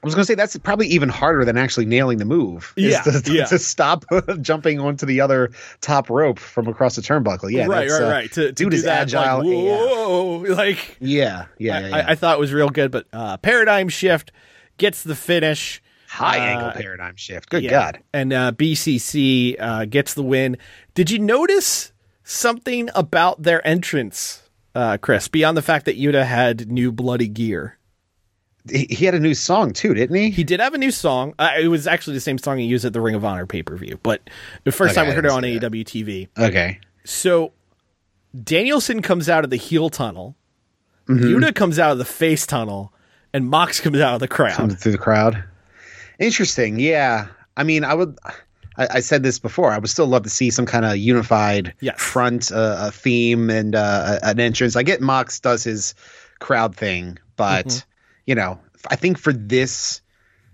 I was going to say that's probably even harder than actually nailing the move. Yeah, to, to, yeah. to stop jumping onto the other top rope from across the turnbuckle. Yeah, right, that's, right, uh, right. To, to dude do is that, agile. Like, yeah. whoa, like yeah, yeah, yeah, yeah. I, I thought it was real good. But uh, paradigm shift gets the finish. High uh, angle paradigm shift. Good. God. And uh, BCC uh, gets the win. Did you notice something about their entrance, uh, Chris, beyond the fact that Yuta had new bloody gear? He, had a new song too, didn't he? He did have a new song. Uh, it was actually the same song he used at the Ring of Honor pay per view, but the first Okay, time we heard it on AEW TV. okay. So Danielson comes out of the heel tunnel, Mm-hmm. Yuta comes out of the face tunnel, and Mox comes out of the crowd. Comes through the crowd. Interesting. Yeah. I mean, I would. I, I said this before. I would still love to see some kind of unified Yes. front, uh, a theme, and uh, an entrance. I get Mox does his crowd thing, but Mm-hmm. You know, I think for this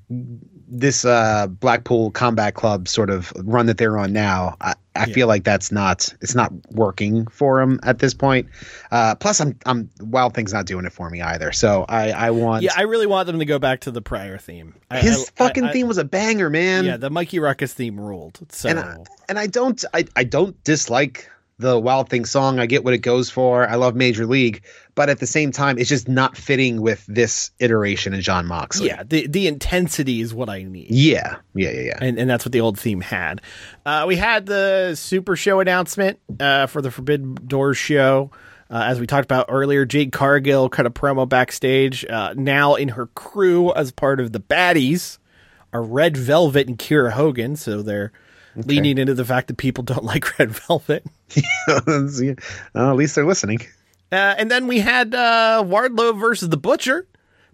this uh Blackpool Combat Club sort of run that they're on now, I, I feel like that's not it's not working for them at this point. Uh, plus, I'm I'm Wild Thing's not doing it for me either. So I I want Yeah, I really want them to go back to the prior theme. I- his I- fucking theme was a banger, man. Yeah, the Mikey Rukus theme ruled. So and I, and I don't I, I don't dislike the Wild Thing song. I get what it goes for. I love Major League, but at the same time, it's just not fitting with this iteration of Jon Moxley. yeah, the the intensity is what I need. yeah, yeah, yeah, yeah. and, and that's what the old theme had. Uh, we had the Super Show announcement uh, for the Forbidden Doors show. Uh, as we talked about earlier, Jade Cargill cut a promo backstage. Uh, now in her crew as part of the baddies are Red Velvet and Kiera Hogan. So they're leaning into the fact that people don't like Red Velvet. Well, at least they're listening. Uh, and then we had uh, Wardlow versus the Butcher.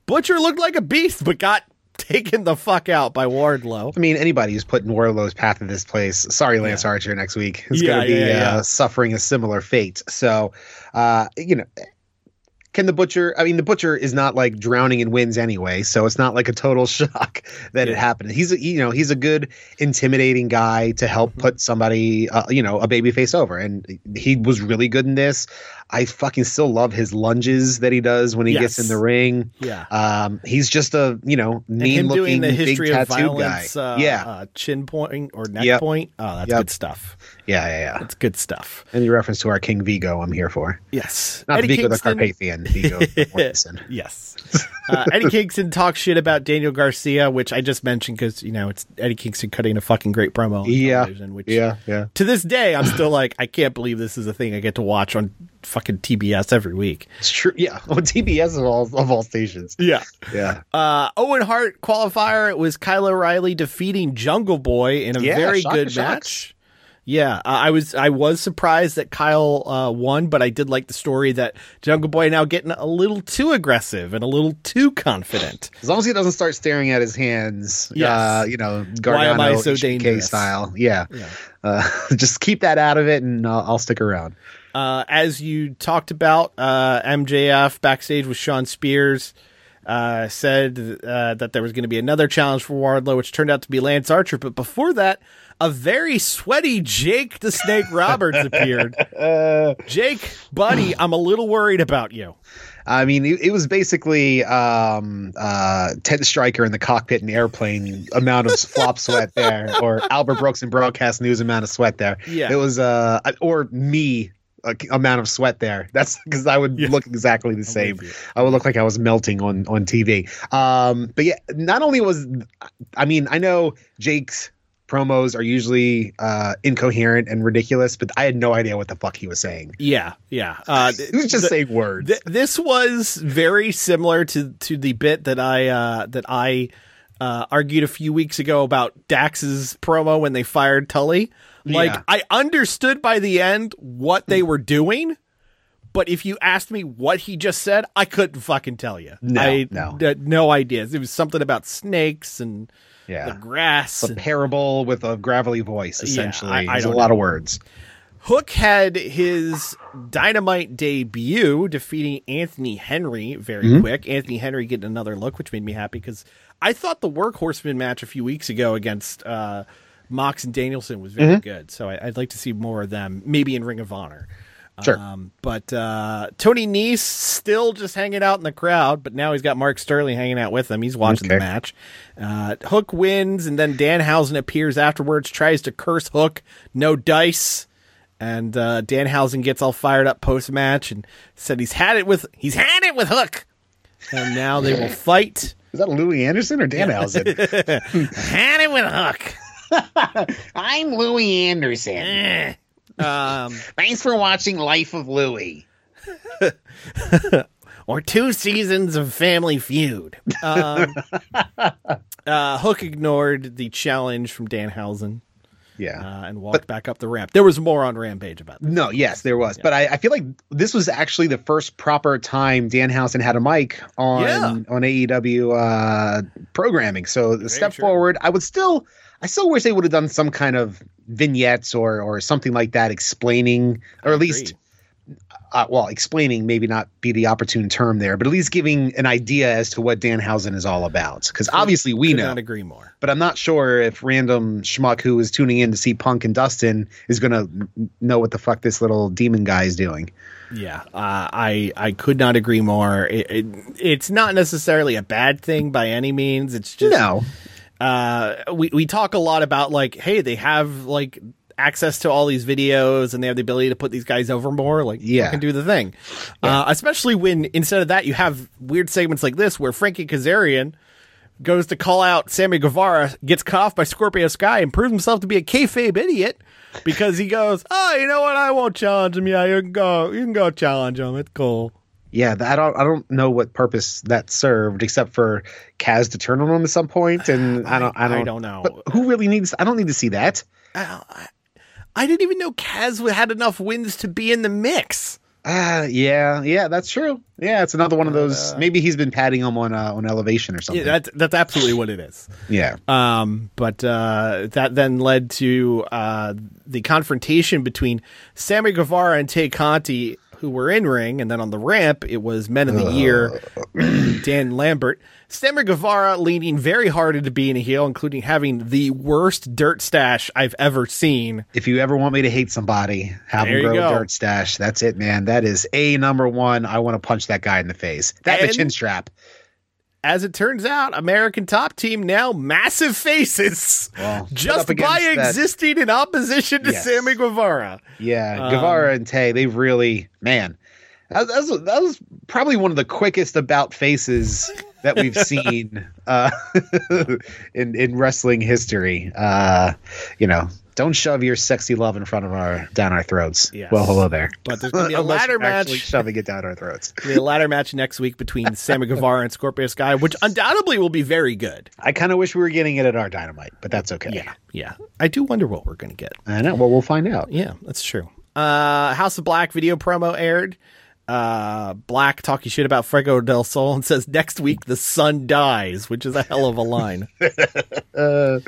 Butcher looked like a beast, but got taken the fuck out by Wardlow. I mean, anybody who's put in Wardlow's path in this place, sorry, Lance Archer, next week is Yeah, going to be yeah, yeah. Uh, suffering a similar fate. So, uh, you know, can the butcher? I mean, the butcher is not like drowning in wins anyway, so it's not like a total shock that it happened. He's a, you know he's a good intimidating guy to help Mm-hmm. put somebody uh, you know a baby face over, and he was really good in this. I fucking still love his lunges that he does when he Yes. gets in the ring. Yeah. Um, he's just a you know mean looking the big history of tattooed guy. uh, yeah, uh, chin point or neck Yep. point. Oh, that's Yep. good stuff. yeah, yeah, yeah. That's good stuff. Any reference to our King Vigo, I'm here for. Yes, Not Eddie Vigo Kingston- the Carpathian, Vigo. Yes, uh, Eddie Kingston talks shit about Daniel Garcia, which I just mentioned because you know it's Eddie Kingston cutting a fucking great promo. On Yeah, television, which yeah, yeah. To this day, I'm still like, I can't believe this is a thing I get to watch on fucking TBS every week. It's true. Yeah, on TBS of all of all stations. Yeah. Yeah, Uh, Owen Hart qualifier. It was Kyle O'Reilly defeating Jungle Boy in a Yeah, very shocker good match. Yeah, uh, I was I was surprised that Kyle uh, won, but I did like the story that Jungle Boy now getting a little too aggressive and a little too confident. as long as he doesn't start staring at his hands. Yes. Uh, you know, Why am I Gargano so style. Yeah, Uh, just keep that out of it, and I'll stick around. Uh, as you talked about, uh, MJF backstage with Shawn Spears uh, said uh, that there was going to be another challenge for Wardlow, which turned out to be Lance Archer. But before that, a very sweaty Jake the Snake Roberts appeared. Jake, buddy, I'm a little worried about you. I mean, it, it was basically um, uh, Ted Striker in the cockpit and airplane amount of flop sweat there, or Albert Brooks in broadcast news amount of sweat there. Yeah. it was uh, or me uh, amount of sweat there. That's because I would look exactly the same. I would look like I was melting on on TV. Um, but yeah, not only was I mean, I know Jake's promos are usually uh, incoherent and ridiculous, but I had no idea what the fuck he was saying. Yeah, yeah. Uh, He was just the- saying words. Th- this was very similar to to the bit that I uh, that I uh, argued a few weeks ago about Dax's promo when they fired Tully. Like Yeah. I understood by the end what they were doing, but if you asked me what he just said, I couldn't fucking tell you. No, I no. had no ideas. It was something about snakes and yeah. the grass. a parable with a gravelly voice, essentially. I- I There's a lot know. of words. Hook had his dynamite debut defeating Anthony Henry very Mm-hmm. quick. Anthony Henry getting another look, which made me happy because I thought the Workhorsemen match a few weeks ago against uh, Mox and Danielson was Mm-hmm. very good. So I, I'd like to see more of them, maybe in Ring of Honor. Sure. Um, but uh, Tony Nese still just hanging out in the crowd, but now he's got Mark Sterling hanging out with him. He's watching the match. Uh, Hook wins, and then Danhausen appears afterwards, tries to curse Hook. No dice. And uh, Danhausen gets all fired up post match and said he's had it with he's had it with Hook. And now they will fight. Is that Louie Anderson or Danhausen? had it with Hook. I'm Louie Anderson. Eh. Um, Thanks for watching Life of Louis. or two seasons of Family Feud. Um, uh, Hook ignored the challenge from Danhausen Yeah. uh, and walked back up the ramp. There was more on Rampage about that. no, yes, there was. But I, I feel like this was actually the first proper time Dan Danhausen had a mic on Yeah. on AEW uh, programming. So the step true. forward, I would still I still wish they would have done some kind of vignettes or or something like that explaining or at least uh, well, explaining maybe not be the opportune term there, but at least giving an idea as to what Danhausen is all about. Because obviously we Could know, not agree more. but I'm not sure if random schmuck who is tuning in to see Punk and Dustin is going to know what the fuck this little demon guy is doing. Yeah, uh, I I could not agree more. It, it, it's not necessarily a bad thing by any means. It's just No, uh, we we talk a lot about like, hey, they have like access to all these videos and they have the ability to put these guys over more. Like, Yeah. can do the thing. Uh, especially when instead of that, you have weird segments like this where Frankie Kazarian goes to call out Sammy Guevara, gets cut off by Scorpio Sky, and proves himself to be a kayfabe idiot because he goes, "Oh, you know what? I won't challenge him. Yeah, you can go. You can go challenge him. It's cool." Yeah, that, I don't. I don't know what purpose that served, except for Kaz to turn on him at some point, and I don't. I I don't. don't know. But who really needs? I don't need to see that. I didn't even know Kaz had enough wins to be in the mix. Ah, yeah, yeah, that's true. Yeah, it's another one of those. maybe he's been patting him on uh, on elevation or something. Yeah, that's that's absolutely what it is. yeah. Um, but uh, that then led to uh, the confrontation between Sammy Guevara and Tay Conti, who were in ring, and then on the ramp, it was Men of the uh. Year, Dan Lambert. Sammy Guevara leaning very hard into being a heel, including having the worst dirt stash I've ever seen. if you ever want me to hate somebody, have There them grow a dirt stash. That's it, man. That is a number one. I want to punch that guy in the face. That And- the chin strap. As it turns out, American Top Team now massive faces, Well, just by that- existing in opposition to Yes. Sammy Guevara. Yeah, Um, Guevara and Tay, they've really, man, that, that, was, that was probably one of the quickest about faces that we've seen uh, in in wrestling history. Uh, you know, don't shove your sexy love in front of our down our throats. Yes. Well, hello there. But there's gonna be a ladder you're actually match. shoving it down our throats. the ladder match next week between Sammy Guevara and Scorpio Sky, which undoubtedly will be very good. I kind of wish we were getting it at our dynamite, but that's okay. Yeah, yeah. I do wonder what we're going to get. I know. Well, we'll find out. Yeah, that's true. Uh, House of Black video promo aired. Uh, Black talking shit about Fuego del Sol and says next week the sun dies, which is a hell of a line. Uh,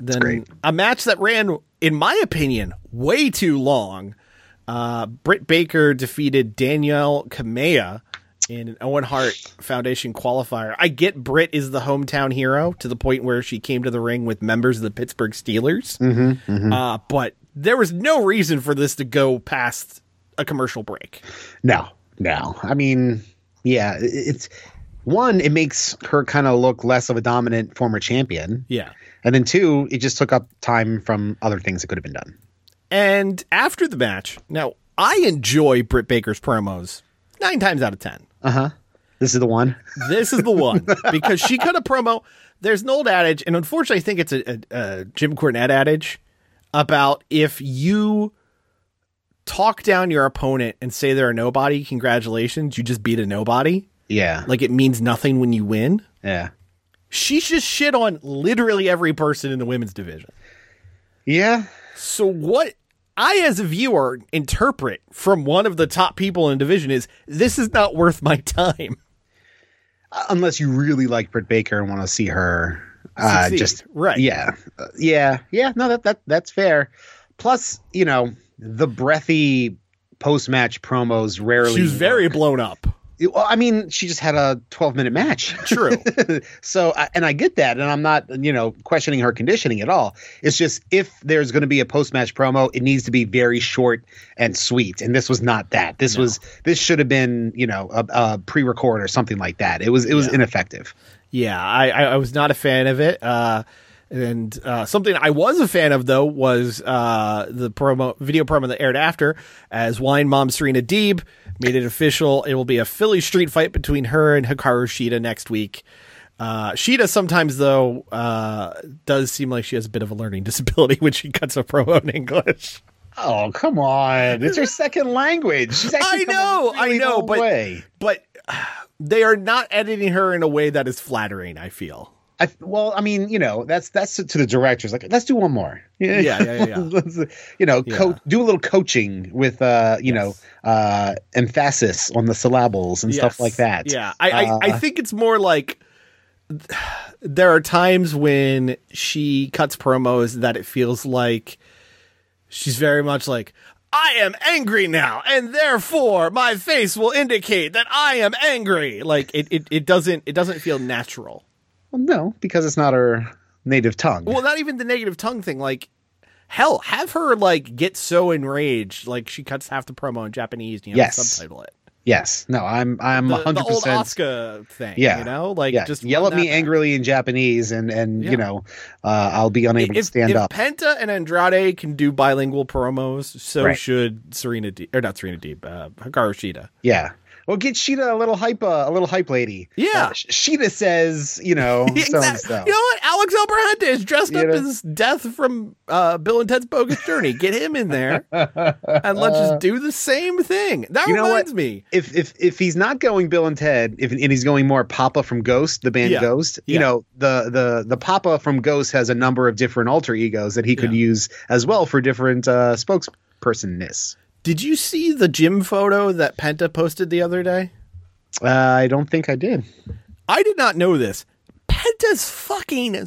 then great. a match that ran, in my opinion, way too long. Uh, Britt Baker defeated Danielle Kamela in an Owen Hart Foundation qualifier. I get Britt is the hometown hero to the point where she came to the ring with members of the Pittsburgh Steelers. Mm-hmm, Uh, but there was no reason for this to go past a commercial break. No, no. I mean, yeah, it's one. It makes her kind of look less of a dominant former champion, Yeah. and then two, it just took up time from other things that could have been done. And after the match, now I enjoy Britt Baker's promos nine times out of ten. Uh huh. This is the one. This is the one because she cut a promo. There's an old adage, and unfortunately, I think it's a, a, a Jim Cornette adage about if you talk down your opponent and say they're a nobody, congratulations, you just beat a nobody. Yeah. Like it means nothing when you win. Yeah. She's just shit on literally every person in the women's division. Yeah. So what I as a viewer interpret from one of the top people in the division is this is not worth my time. Unless you really like Britt Baker and want to see her, uh, Succeed. just Right. Yeah. Uh, yeah. Yeah. No, that that that's fair. Plus, you know, the breathy post match promos rarely. She was very work. blown up. Well, I mean, she just had a 12 minute match. True. so, and I get that. And I'm not, you know, questioning her conditioning at all. It's just if there's going to be a post match promo, it needs to be very short and sweet. And this was not that. This was, this should have been, you know, a, a pre record or something like that. It was, it was ineffective. Yeah, I, I, I was not a fan of it. Uh, and uh, something I was a fan of though was uh, the promo video promo that aired after as Wine Mom Serena Deeb made it official. It will be a Philly street fight between her and Hikaru Shida next week. Uh, Shida sometimes though uh, does seem like she has a bit of a learning disability when she cuts a promo in English. Oh, come on. It's her second language. She's actually I know, really I know, but way. but uh, they are not editing her in a way that is flattering. I feel. I, well, I mean, you know, that's that's to the directors. Like, let's do one more. Yeah, yeah, yeah, yeah. Let's, you know, Yeah. co- do a little coaching with, uh, you know, uh, emphasis on the syllables and stuff like that. Yeah, I, I, I Uh, think it's more like there are times when she cuts promos that it feels like she's very much like I am angry now, and therefore my face will indicate that I am angry. Like it, it, it doesn't it doesn't feel natural. Well, no, because it's not her native tongue. Well, not even the negative tongue thing. Like hell, have her like get so enraged, like she cuts half the promo in Japanese. And you have to Yes. subtitle it. yes, no, I'm I'm The, the hundred old. Oscar thing. Yeah, you know, like yeah, just yell at me back. angrily in Japanese, and and Yeah. you know, uh, I'll be unable to if, stand if up. Penta and Andrade can do bilingual promos, so Right. should Serena Deeb, or not Serena Deeb, uh, Hikaru Shida. yeah. Well, get Shida a little hype, uh, a little hype lady. Yeah. Uh, Shida says, you know, so and so. You know what? Alex Abrahantes is dressed You up know? as Death from uh, Bill and Ted's Bogus Journey. Get him in there, and let's just do the same thing. That You reminds me. if if if he's not going Bill and Ted, if and he's going more Papa from Ghost, the band Yeah. Ghost, you Yeah. know, the the the Papa from Ghost has a number of different alter egos that he could Yeah. use as well for different uh spokespersonness. Did you see the gym photo that Penta posted the other day? Uh, I don't think I did. I did not know this. Penta's fucking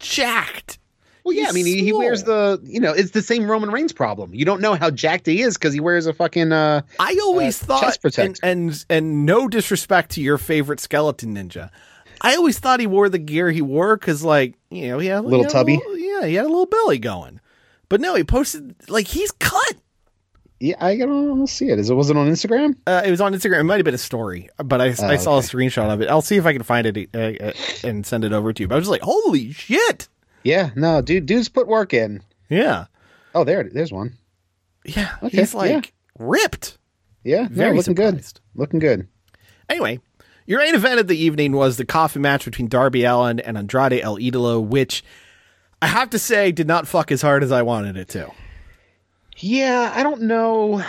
jacked. Well, yeah, I mean, he, he wears the, you know, it's the same Roman Reigns problem. You don't know how jacked he is because he wears a fucking. uh I always uh, thought, and, and and no disrespect to your favorite skeleton ninja, I always thought he wore the gear he wore because, like, you know, he had a Little he had a tubby? little- yeah, he had a little belly going. But no, he posted like he's cut. Yeah, I gotta see it. Is it was it on Instagram? Uh, it was on Instagram. It might have been a story, but I, I saw a Oh, screenshot of it. I'll see if I can find it uh, uh, and send it over to you. But I was just like, holy shit! Yeah, no, dude, dude's put work in. Yeah, Oh, there, there's one. yeah. Okay, he's like yeah. ripped. Yeah, no, Very looking surprised. good. Looking good. Anyway, your main event of the evening was the coffin match between Darby Allin and Andrade El Idolo, which I have to say did not fuck as hard as I wanted it to. Yeah, I don't know.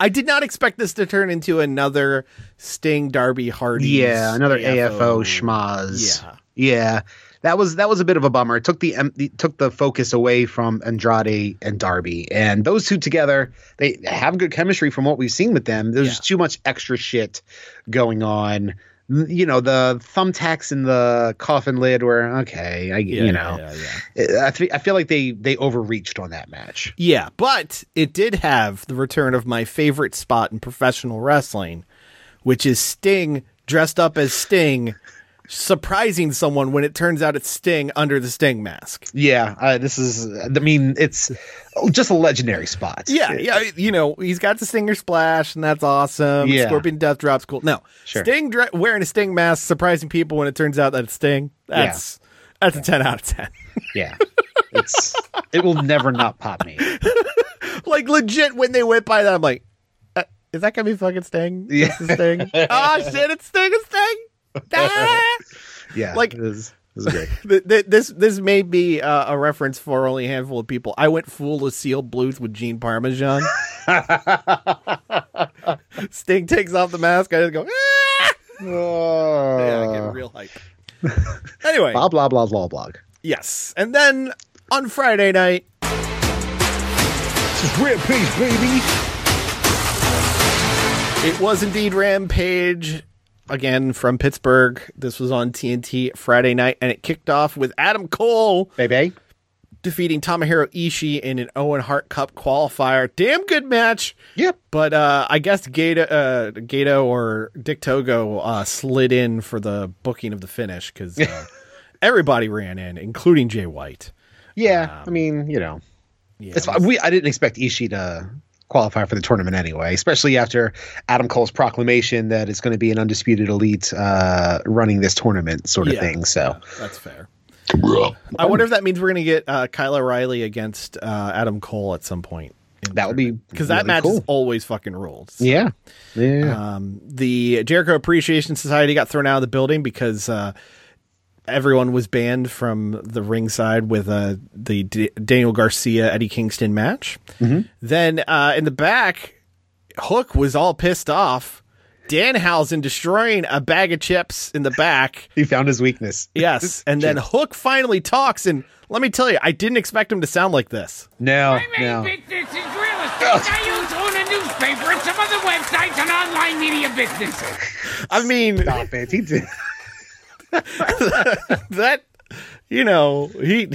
I did not expect this to turn into another Sting Darby Hardy. Yeah, another AFO, schmozz. Yeah. yeah. That was that was a bit of a bummer. It took the, the took the focus away from Andrade and Darby, and those two together, they have good chemistry from what we've seen with them. There's Yeah. too much extra shit going on you know, the thumbtacks in the coffin lid were okay. I, Yeah, you know, yeah, yeah. I, fe- I feel like they they overreached on that match. Yeah, but it did have the return of my favorite spot in professional wrestling, which is Sting dressed up as Sting, surprising someone when it turns out it's Sting under the Sting mask. Yeah, uh, this is. I mean, it's just a legendary spot. Yeah, yeah, you know, he's got the Stinger splash, and that's awesome. Yeah. Scorpion Death Drop's cool. No, Sure. Sting dre- wearing a Sting mask, surprising people when it turns out that it's Sting. That's that's a ten out of ten. yeah. It's it will never not pop me. like legit, when they went by that, I'm like, uh, is that gonna be fucking Sting? Yeah. This is Sting. oh shit, it's Sting. It's Sting. Ah! Yeah, Like- it was, it great. Th- th- this this may be uh, a reference for only a handful of people. I went full Lucille Bluth with Gene Parmesan. Sting takes off the mask. I just go, ah! yeah, I get real hype. anyway, blah blah blah blah blog. yes, and then on Friday night, This is Rampage, baby. it was indeed Rampage again from Pittsburgh. This was on TNT Friday night, and it kicked off with Adam Cole Baby. defeating Tomohiro Ishii in an Owen Hart Cup qualifier. Damn good match. Yep. But uh, I guess Gedo, uh, Gedo or Dick Togo uh, slid in for the booking of the finish because uh, everybody ran in, including Jay White. Yeah, I mean, you know, Yeah, we. I didn't expect Ishii to qualify for the tournament anyway, especially after Adam Cole's proclamation that it's going to be an undisputed elite uh, running this tournament, sort of Yeah, thing. So that's fair. I wonder if that means we're going to get uh, Kyle O'Reilly against uh, Adam Cole at some point. that would be because that really match cool. is always fucking rules. Yeah, yeah. Um, the Jericho Appreciation Society got thrown out of the building because uh, everyone was banned from the ringside with uh, the D- Daniel Garcia Eddie Kingston match. Then uh, in the back, Hook was all pissed off. Danhausen destroying a bag of chips in the back. he found his weakness. Yes, and then Hook finally talks, and let me tell you, I didn't expect him to sound like this. No, My main no. business is real estate. I use own a newspaper and some other websites and online media businesses. I mean, Stop it. He did. that you know he.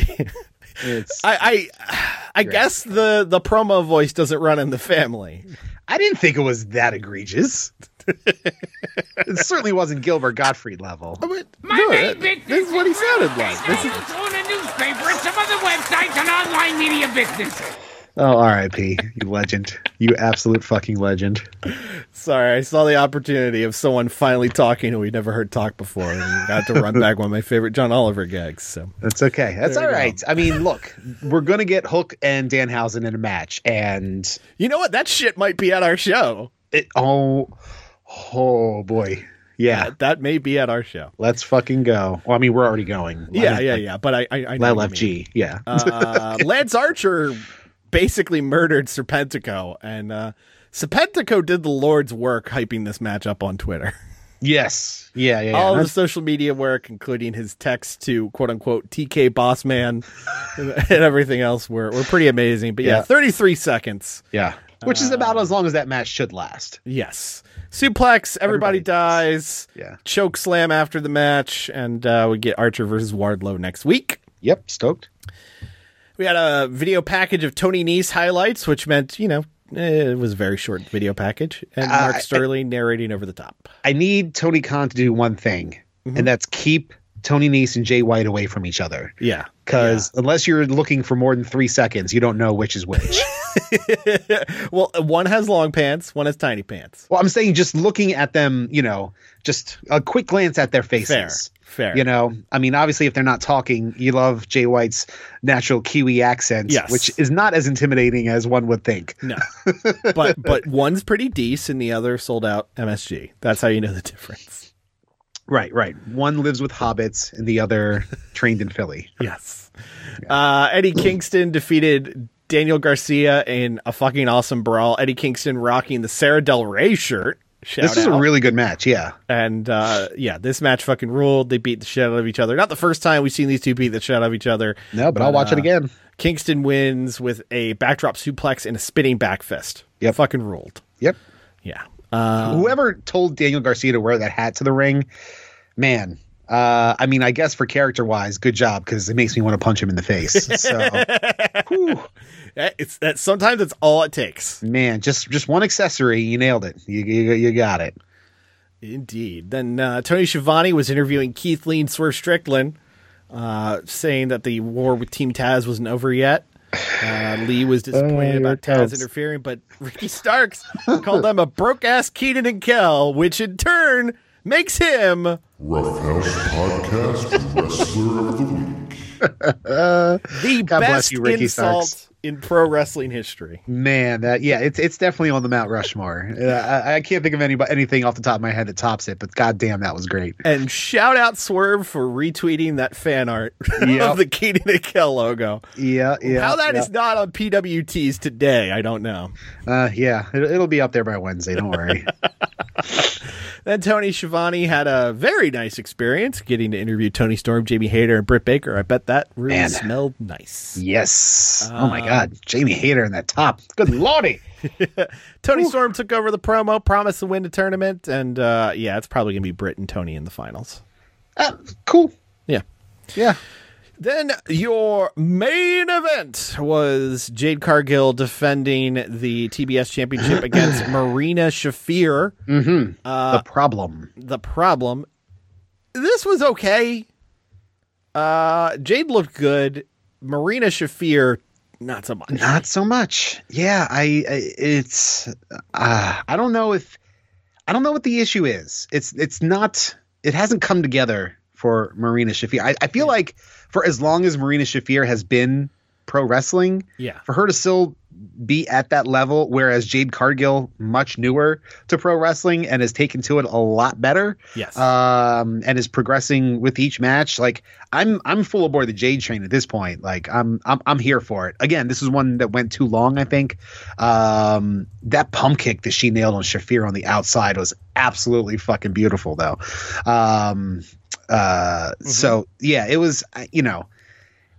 It's, I I, I guess the the promo voice doesn't run in the family. I didn't think it was that egregious. it certainly wasn't Gilbert Gottfried level. Oh, but My no, main that- business this is what he sounded like. This I is, use own a newspaper and some other websites and online media businesses. Oh, R.I.P. You legend. You absolute fucking legend. sorry, I saw the opportunity of someone finally talking who we never heard talk before, and got to run back one of my favorite John Oliver gags. So That's okay. That's There all go. I mean, look, we're gonna get Hook and Danhausen in a match, and you know what? That shit might be at our show. it. Oh, oh boy, yeah. That, that may be at our show. Let's fucking go. Well, I mean, we're already going. Yeah, yeah, yeah. But I I, I know what you mean. LFG. Yeah. uh, Lance Archer basically murdered Serpentico, and uh, Serpentico did the Lord's work hyping this match up on Twitter. yes. Yeah. Yeah. yeah. All of the social media work, including his text to quote unquote TK Bossman and everything else, were, were pretty amazing. But yeah, Yeah. 33 seconds. yeah. Which is about as long as that match should last. Yes. Suplex, everybody, Everybody dies. Yeah. Choke slam after the match, and uh, we get Archer versus Wardlow next week. Yep. Stoked. We had a video package of Tony Nese highlights, which meant, you know, it was a very short video package, and Mark I- Sterling narrating over the top. I need Tony Khan to do one thing, Mm-hmm. and that's keep Tony Nese and Jay White away from each other. Yeah. Because unless you're looking for more than three seconds, you don't know which is which. well, one has long pants, one has tiny pants. well, I'm saying just looking at them, you know, just a quick glance at their faces. Fair. Fair. You know, I mean, obviously, if they're not talking, you love Jay White's natural Kiwi accent, Yes. which is not as intimidating as one would think. No. but but one's pretty decent, the other sold out MSG. That's how you know the difference. Right, right. One lives with hobbits, and the other trained in Philly. Yes. Uh, Eddie Kingston defeated Daniel Garcia in a fucking awesome brawl. Eddie Kingston rocking the Sarah Del Rey shirt. Shout this is out. a really good match. Yeah. And uh, yeah, this match fucking ruled. They beat the shit out of each other. Not the first time we've seen these two beat the shit out of each other. No, but I'll watch it uh, again. Kingston wins with a backdrop suplex and a spinning back fist. Yep. Fucking ruled. Yep. Yeah. Whoever told Daniel Garcia to wear that hat to the ring, man. Uh, I mean, I guess for character wise, good job because it makes me want to punch him in the face. So, That- It's that sometimes it's all it takes. man, just just one accessory, you nailed it. You you, you got it. Indeed. Then uh, Tony Schiavone was interviewing Keith Lee and Swerve Strickland, uh, saying that the war with Team Taz wasn't over yet. Uh, Lee was disappointed Oh, about Taz interfering, but Ricky Starks called them a broke ass Keenan and Kel, which in turn makes him Rough House Podcast Wrestler of the Week. the God bless best you, Ricky insult Starks. in pro wrestling history. Man, that yeah, it's it's definitely on the Mount Rushmore. Uh, I, I can't think of anybody anything off the top of my head that tops it, but goddamn, that was great. And shout out Swerve for retweeting that fan art Yep. of the Keenan and Kel logo. Yeah, yeah. How that yeah. is not on PWTs today, I don't know. Uh, yeah, it, it'll be up there by Wednesday. Don't worry. Then Tony Schiavone had a very nice experience getting to interview Toni Storm, Jamie Hayter, and Britt Baker. I bet that room Man. smelled nice. yes. oh my Uh, God, Jamie Hayter in that top. Good lordy. Toni Storm took over the promo, promised to win the tournament, and uh, yeah, it's probably going to be Britt and Toni in the finals. Uh, cool. Yeah. Yeah. Then your main event was Jade Cargill defending the TBS championship against Marina Shafir. the problem. the problem. This was okay. Uh, Jade looked good. Marina Shafir, not so much. Not so much. Yeah, I, I it's uh, I don't know if I don't know what the issue is. It's it's not it hasn't come together for Marina Shafir. I, I feel like for as long as Marina Shafir has been pro wrestling, Yeah. for her to still be at that level, whereas Jade Cargill, much newer to pro wrestling and has taken to it a lot better. Yes. Um, and is progressing with each match. Like I'm, I'm full aboard the Jade train at this point. Like I'm, I'm, I'm here for it. Again, this is one that went too long. I think. Um, that pump kick that she nailed on Shafir on the outside was absolutely fucking beautiful, though. Um, uh, so yeah, it was. uh, You know,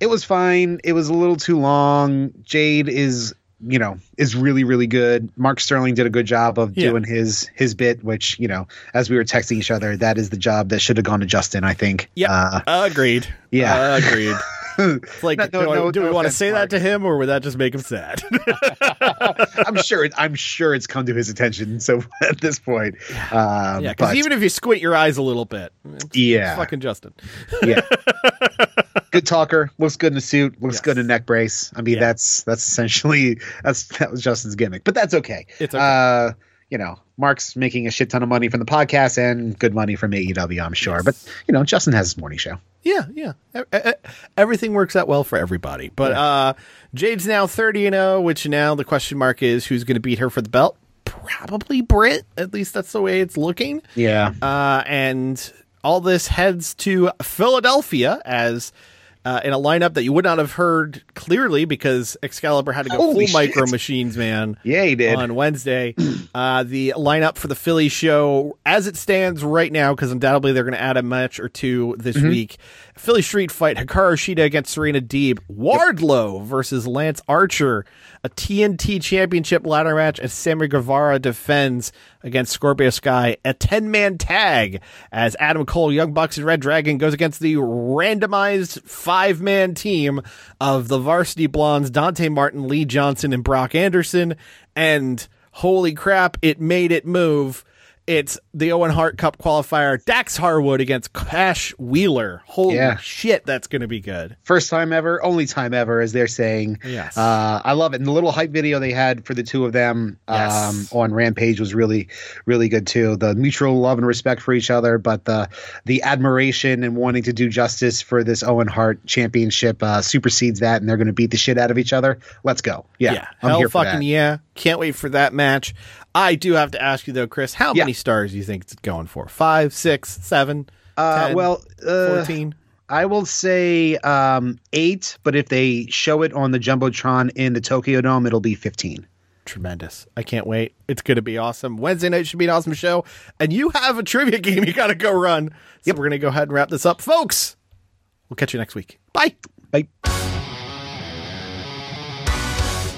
it was fine. It was a little too long. Jade is, you know, is really really good. Mark Sterling did a good job of Yeah. doing his his bit, which you know, as we were texting each other, that is the job that should have gone to Justin. I think. Yeah, Uh, agreed. yeah. agreed. It's like, No, no, do, I- no- do we want to say Mark. that to him, or would that just make him sad? I'm sure. I'm sure it's come to his attention. So at this point, um, yeah, because even if you squint your eyes a little bit, it's, Yeah. it's fucking Justin. yeah, good talker. Looks good in a suit. Looks Yes. good in a neck brace. I mean, Yeah. that's that's essentially that's that was Justin's gimmick. But that's okay. It's okay. Uh, you know, Mark's making a shit ton of money from the podcast and good money from AEW, I'm sure. But you know, Justin has his morning show. Yeah, yeah. Everything works out well for everybody. But uh, Jade's now 30 and 0, which now the question mark is who's going to beat her for the belt? Probably Britt. At least that's the way it's looking. Yeah. Uh, and all this heads to Philadelphia as uh, in a lineup that you would not have heard clearly because Excalibur had to go Holy full shit. micro machines, man. Yeah, he did. On Wednesday, uh, the lineup for the Philly show, as it stands right now, because undoubtedly they're going to add a match or two this Mm-hmm. week. Philly Street Fight: Hikaru Shida against Serena Deeb, Wardlow versus Lance Archer, a TNT Championship ladder match, and Sammy Guevara defends against Scorpio Sky, a ten man tag as Adam Cole, Young Bucks, and Red Dragon goes against the randomized five man team of the Varsity Blondes, Dante Martin, Lee Johnson, and Brock Anderson. And holy crap, it made it move. It's the Owen Hart Cup qualifier, Dax Harwood against Cash Wheeler. Holy Yeah. shit, that's going to be good. First time ever, only time ever, as they're saying. Yes. Uh, I love it. And the little hype video they had for the two of them Yes. um, on Rampage was really, really good too. The mutual love and respect for each other, but the the admiration and wanting to do justice for this Owen Hart championship uh, supersedes that, and they're going to beat the shit out of each other. Let's go. Yeah, I'm hell here for fucking yeah. Can't wait for that match. I do have to ask you though, Chris, how Yeah. many stars do you think it's going for? Five, six, seven, Uh, 10, well, uh, 14? I will say um, eight, but if they show it on the jumbotron in the Tokyo Dome, it'll be fifteen. Tremendous. I can't wait. It's going to be awesome. Wednesday night should be an awesome show. And you have a trivia game you got to go run. So we're going to go ahead and wrap this up. Folks, we'll catch you next week. Bye. Bye.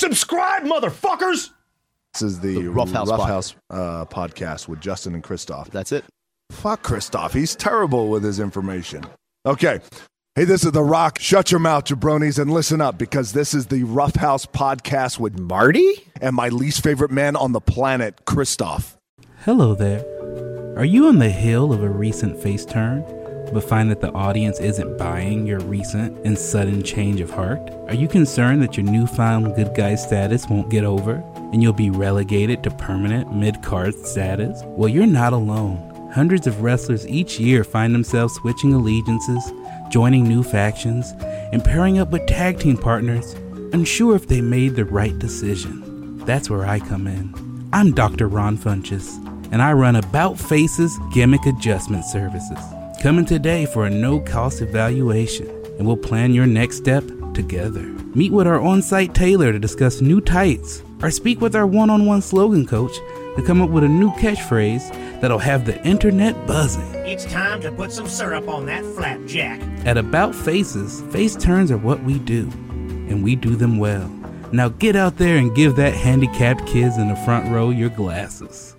Subscribe, motherfuckers! This is the, The Rough House Rough House, uh, podcast with Justin and Christoph. That's it. Fuck Christoph. He's terrible with his information. Okay. Hey, this is The Rock. Shut your mouth, jabronis, and listen up because this is the Rough House podcast with Marty? and my least favorite man on the planet, Christoph. Hello there. Are you on the hill of a recent face turn, but find that the audience isn't buying your recent and sudden change of heart? Are you concerned that your newfound good guy status won't get over and you'll be relegated to permanent mid card status? Well, you're not alone. Hundreds of wrestlers each year find themselves switching allegiances, joining new factions, and pairing up with tag team partners, unsure if they made the right decision. That's where I come in. I'm Dr. Ron Funches, and I run About Faces Gimmick Adjustment Services. Come in today for a no cost evaluation, and we'll plan your next step together. Meet with our on site tailor to discuss new tights, or speak with our one on one slogan coach to come up with a new catchphrase that'll have the internet buzzing. It's time to put some syrup on that flapjack. At About Faces, face turns are what we do, and we do them well. Now get out there and give that handicapped kids in the front row your glasses.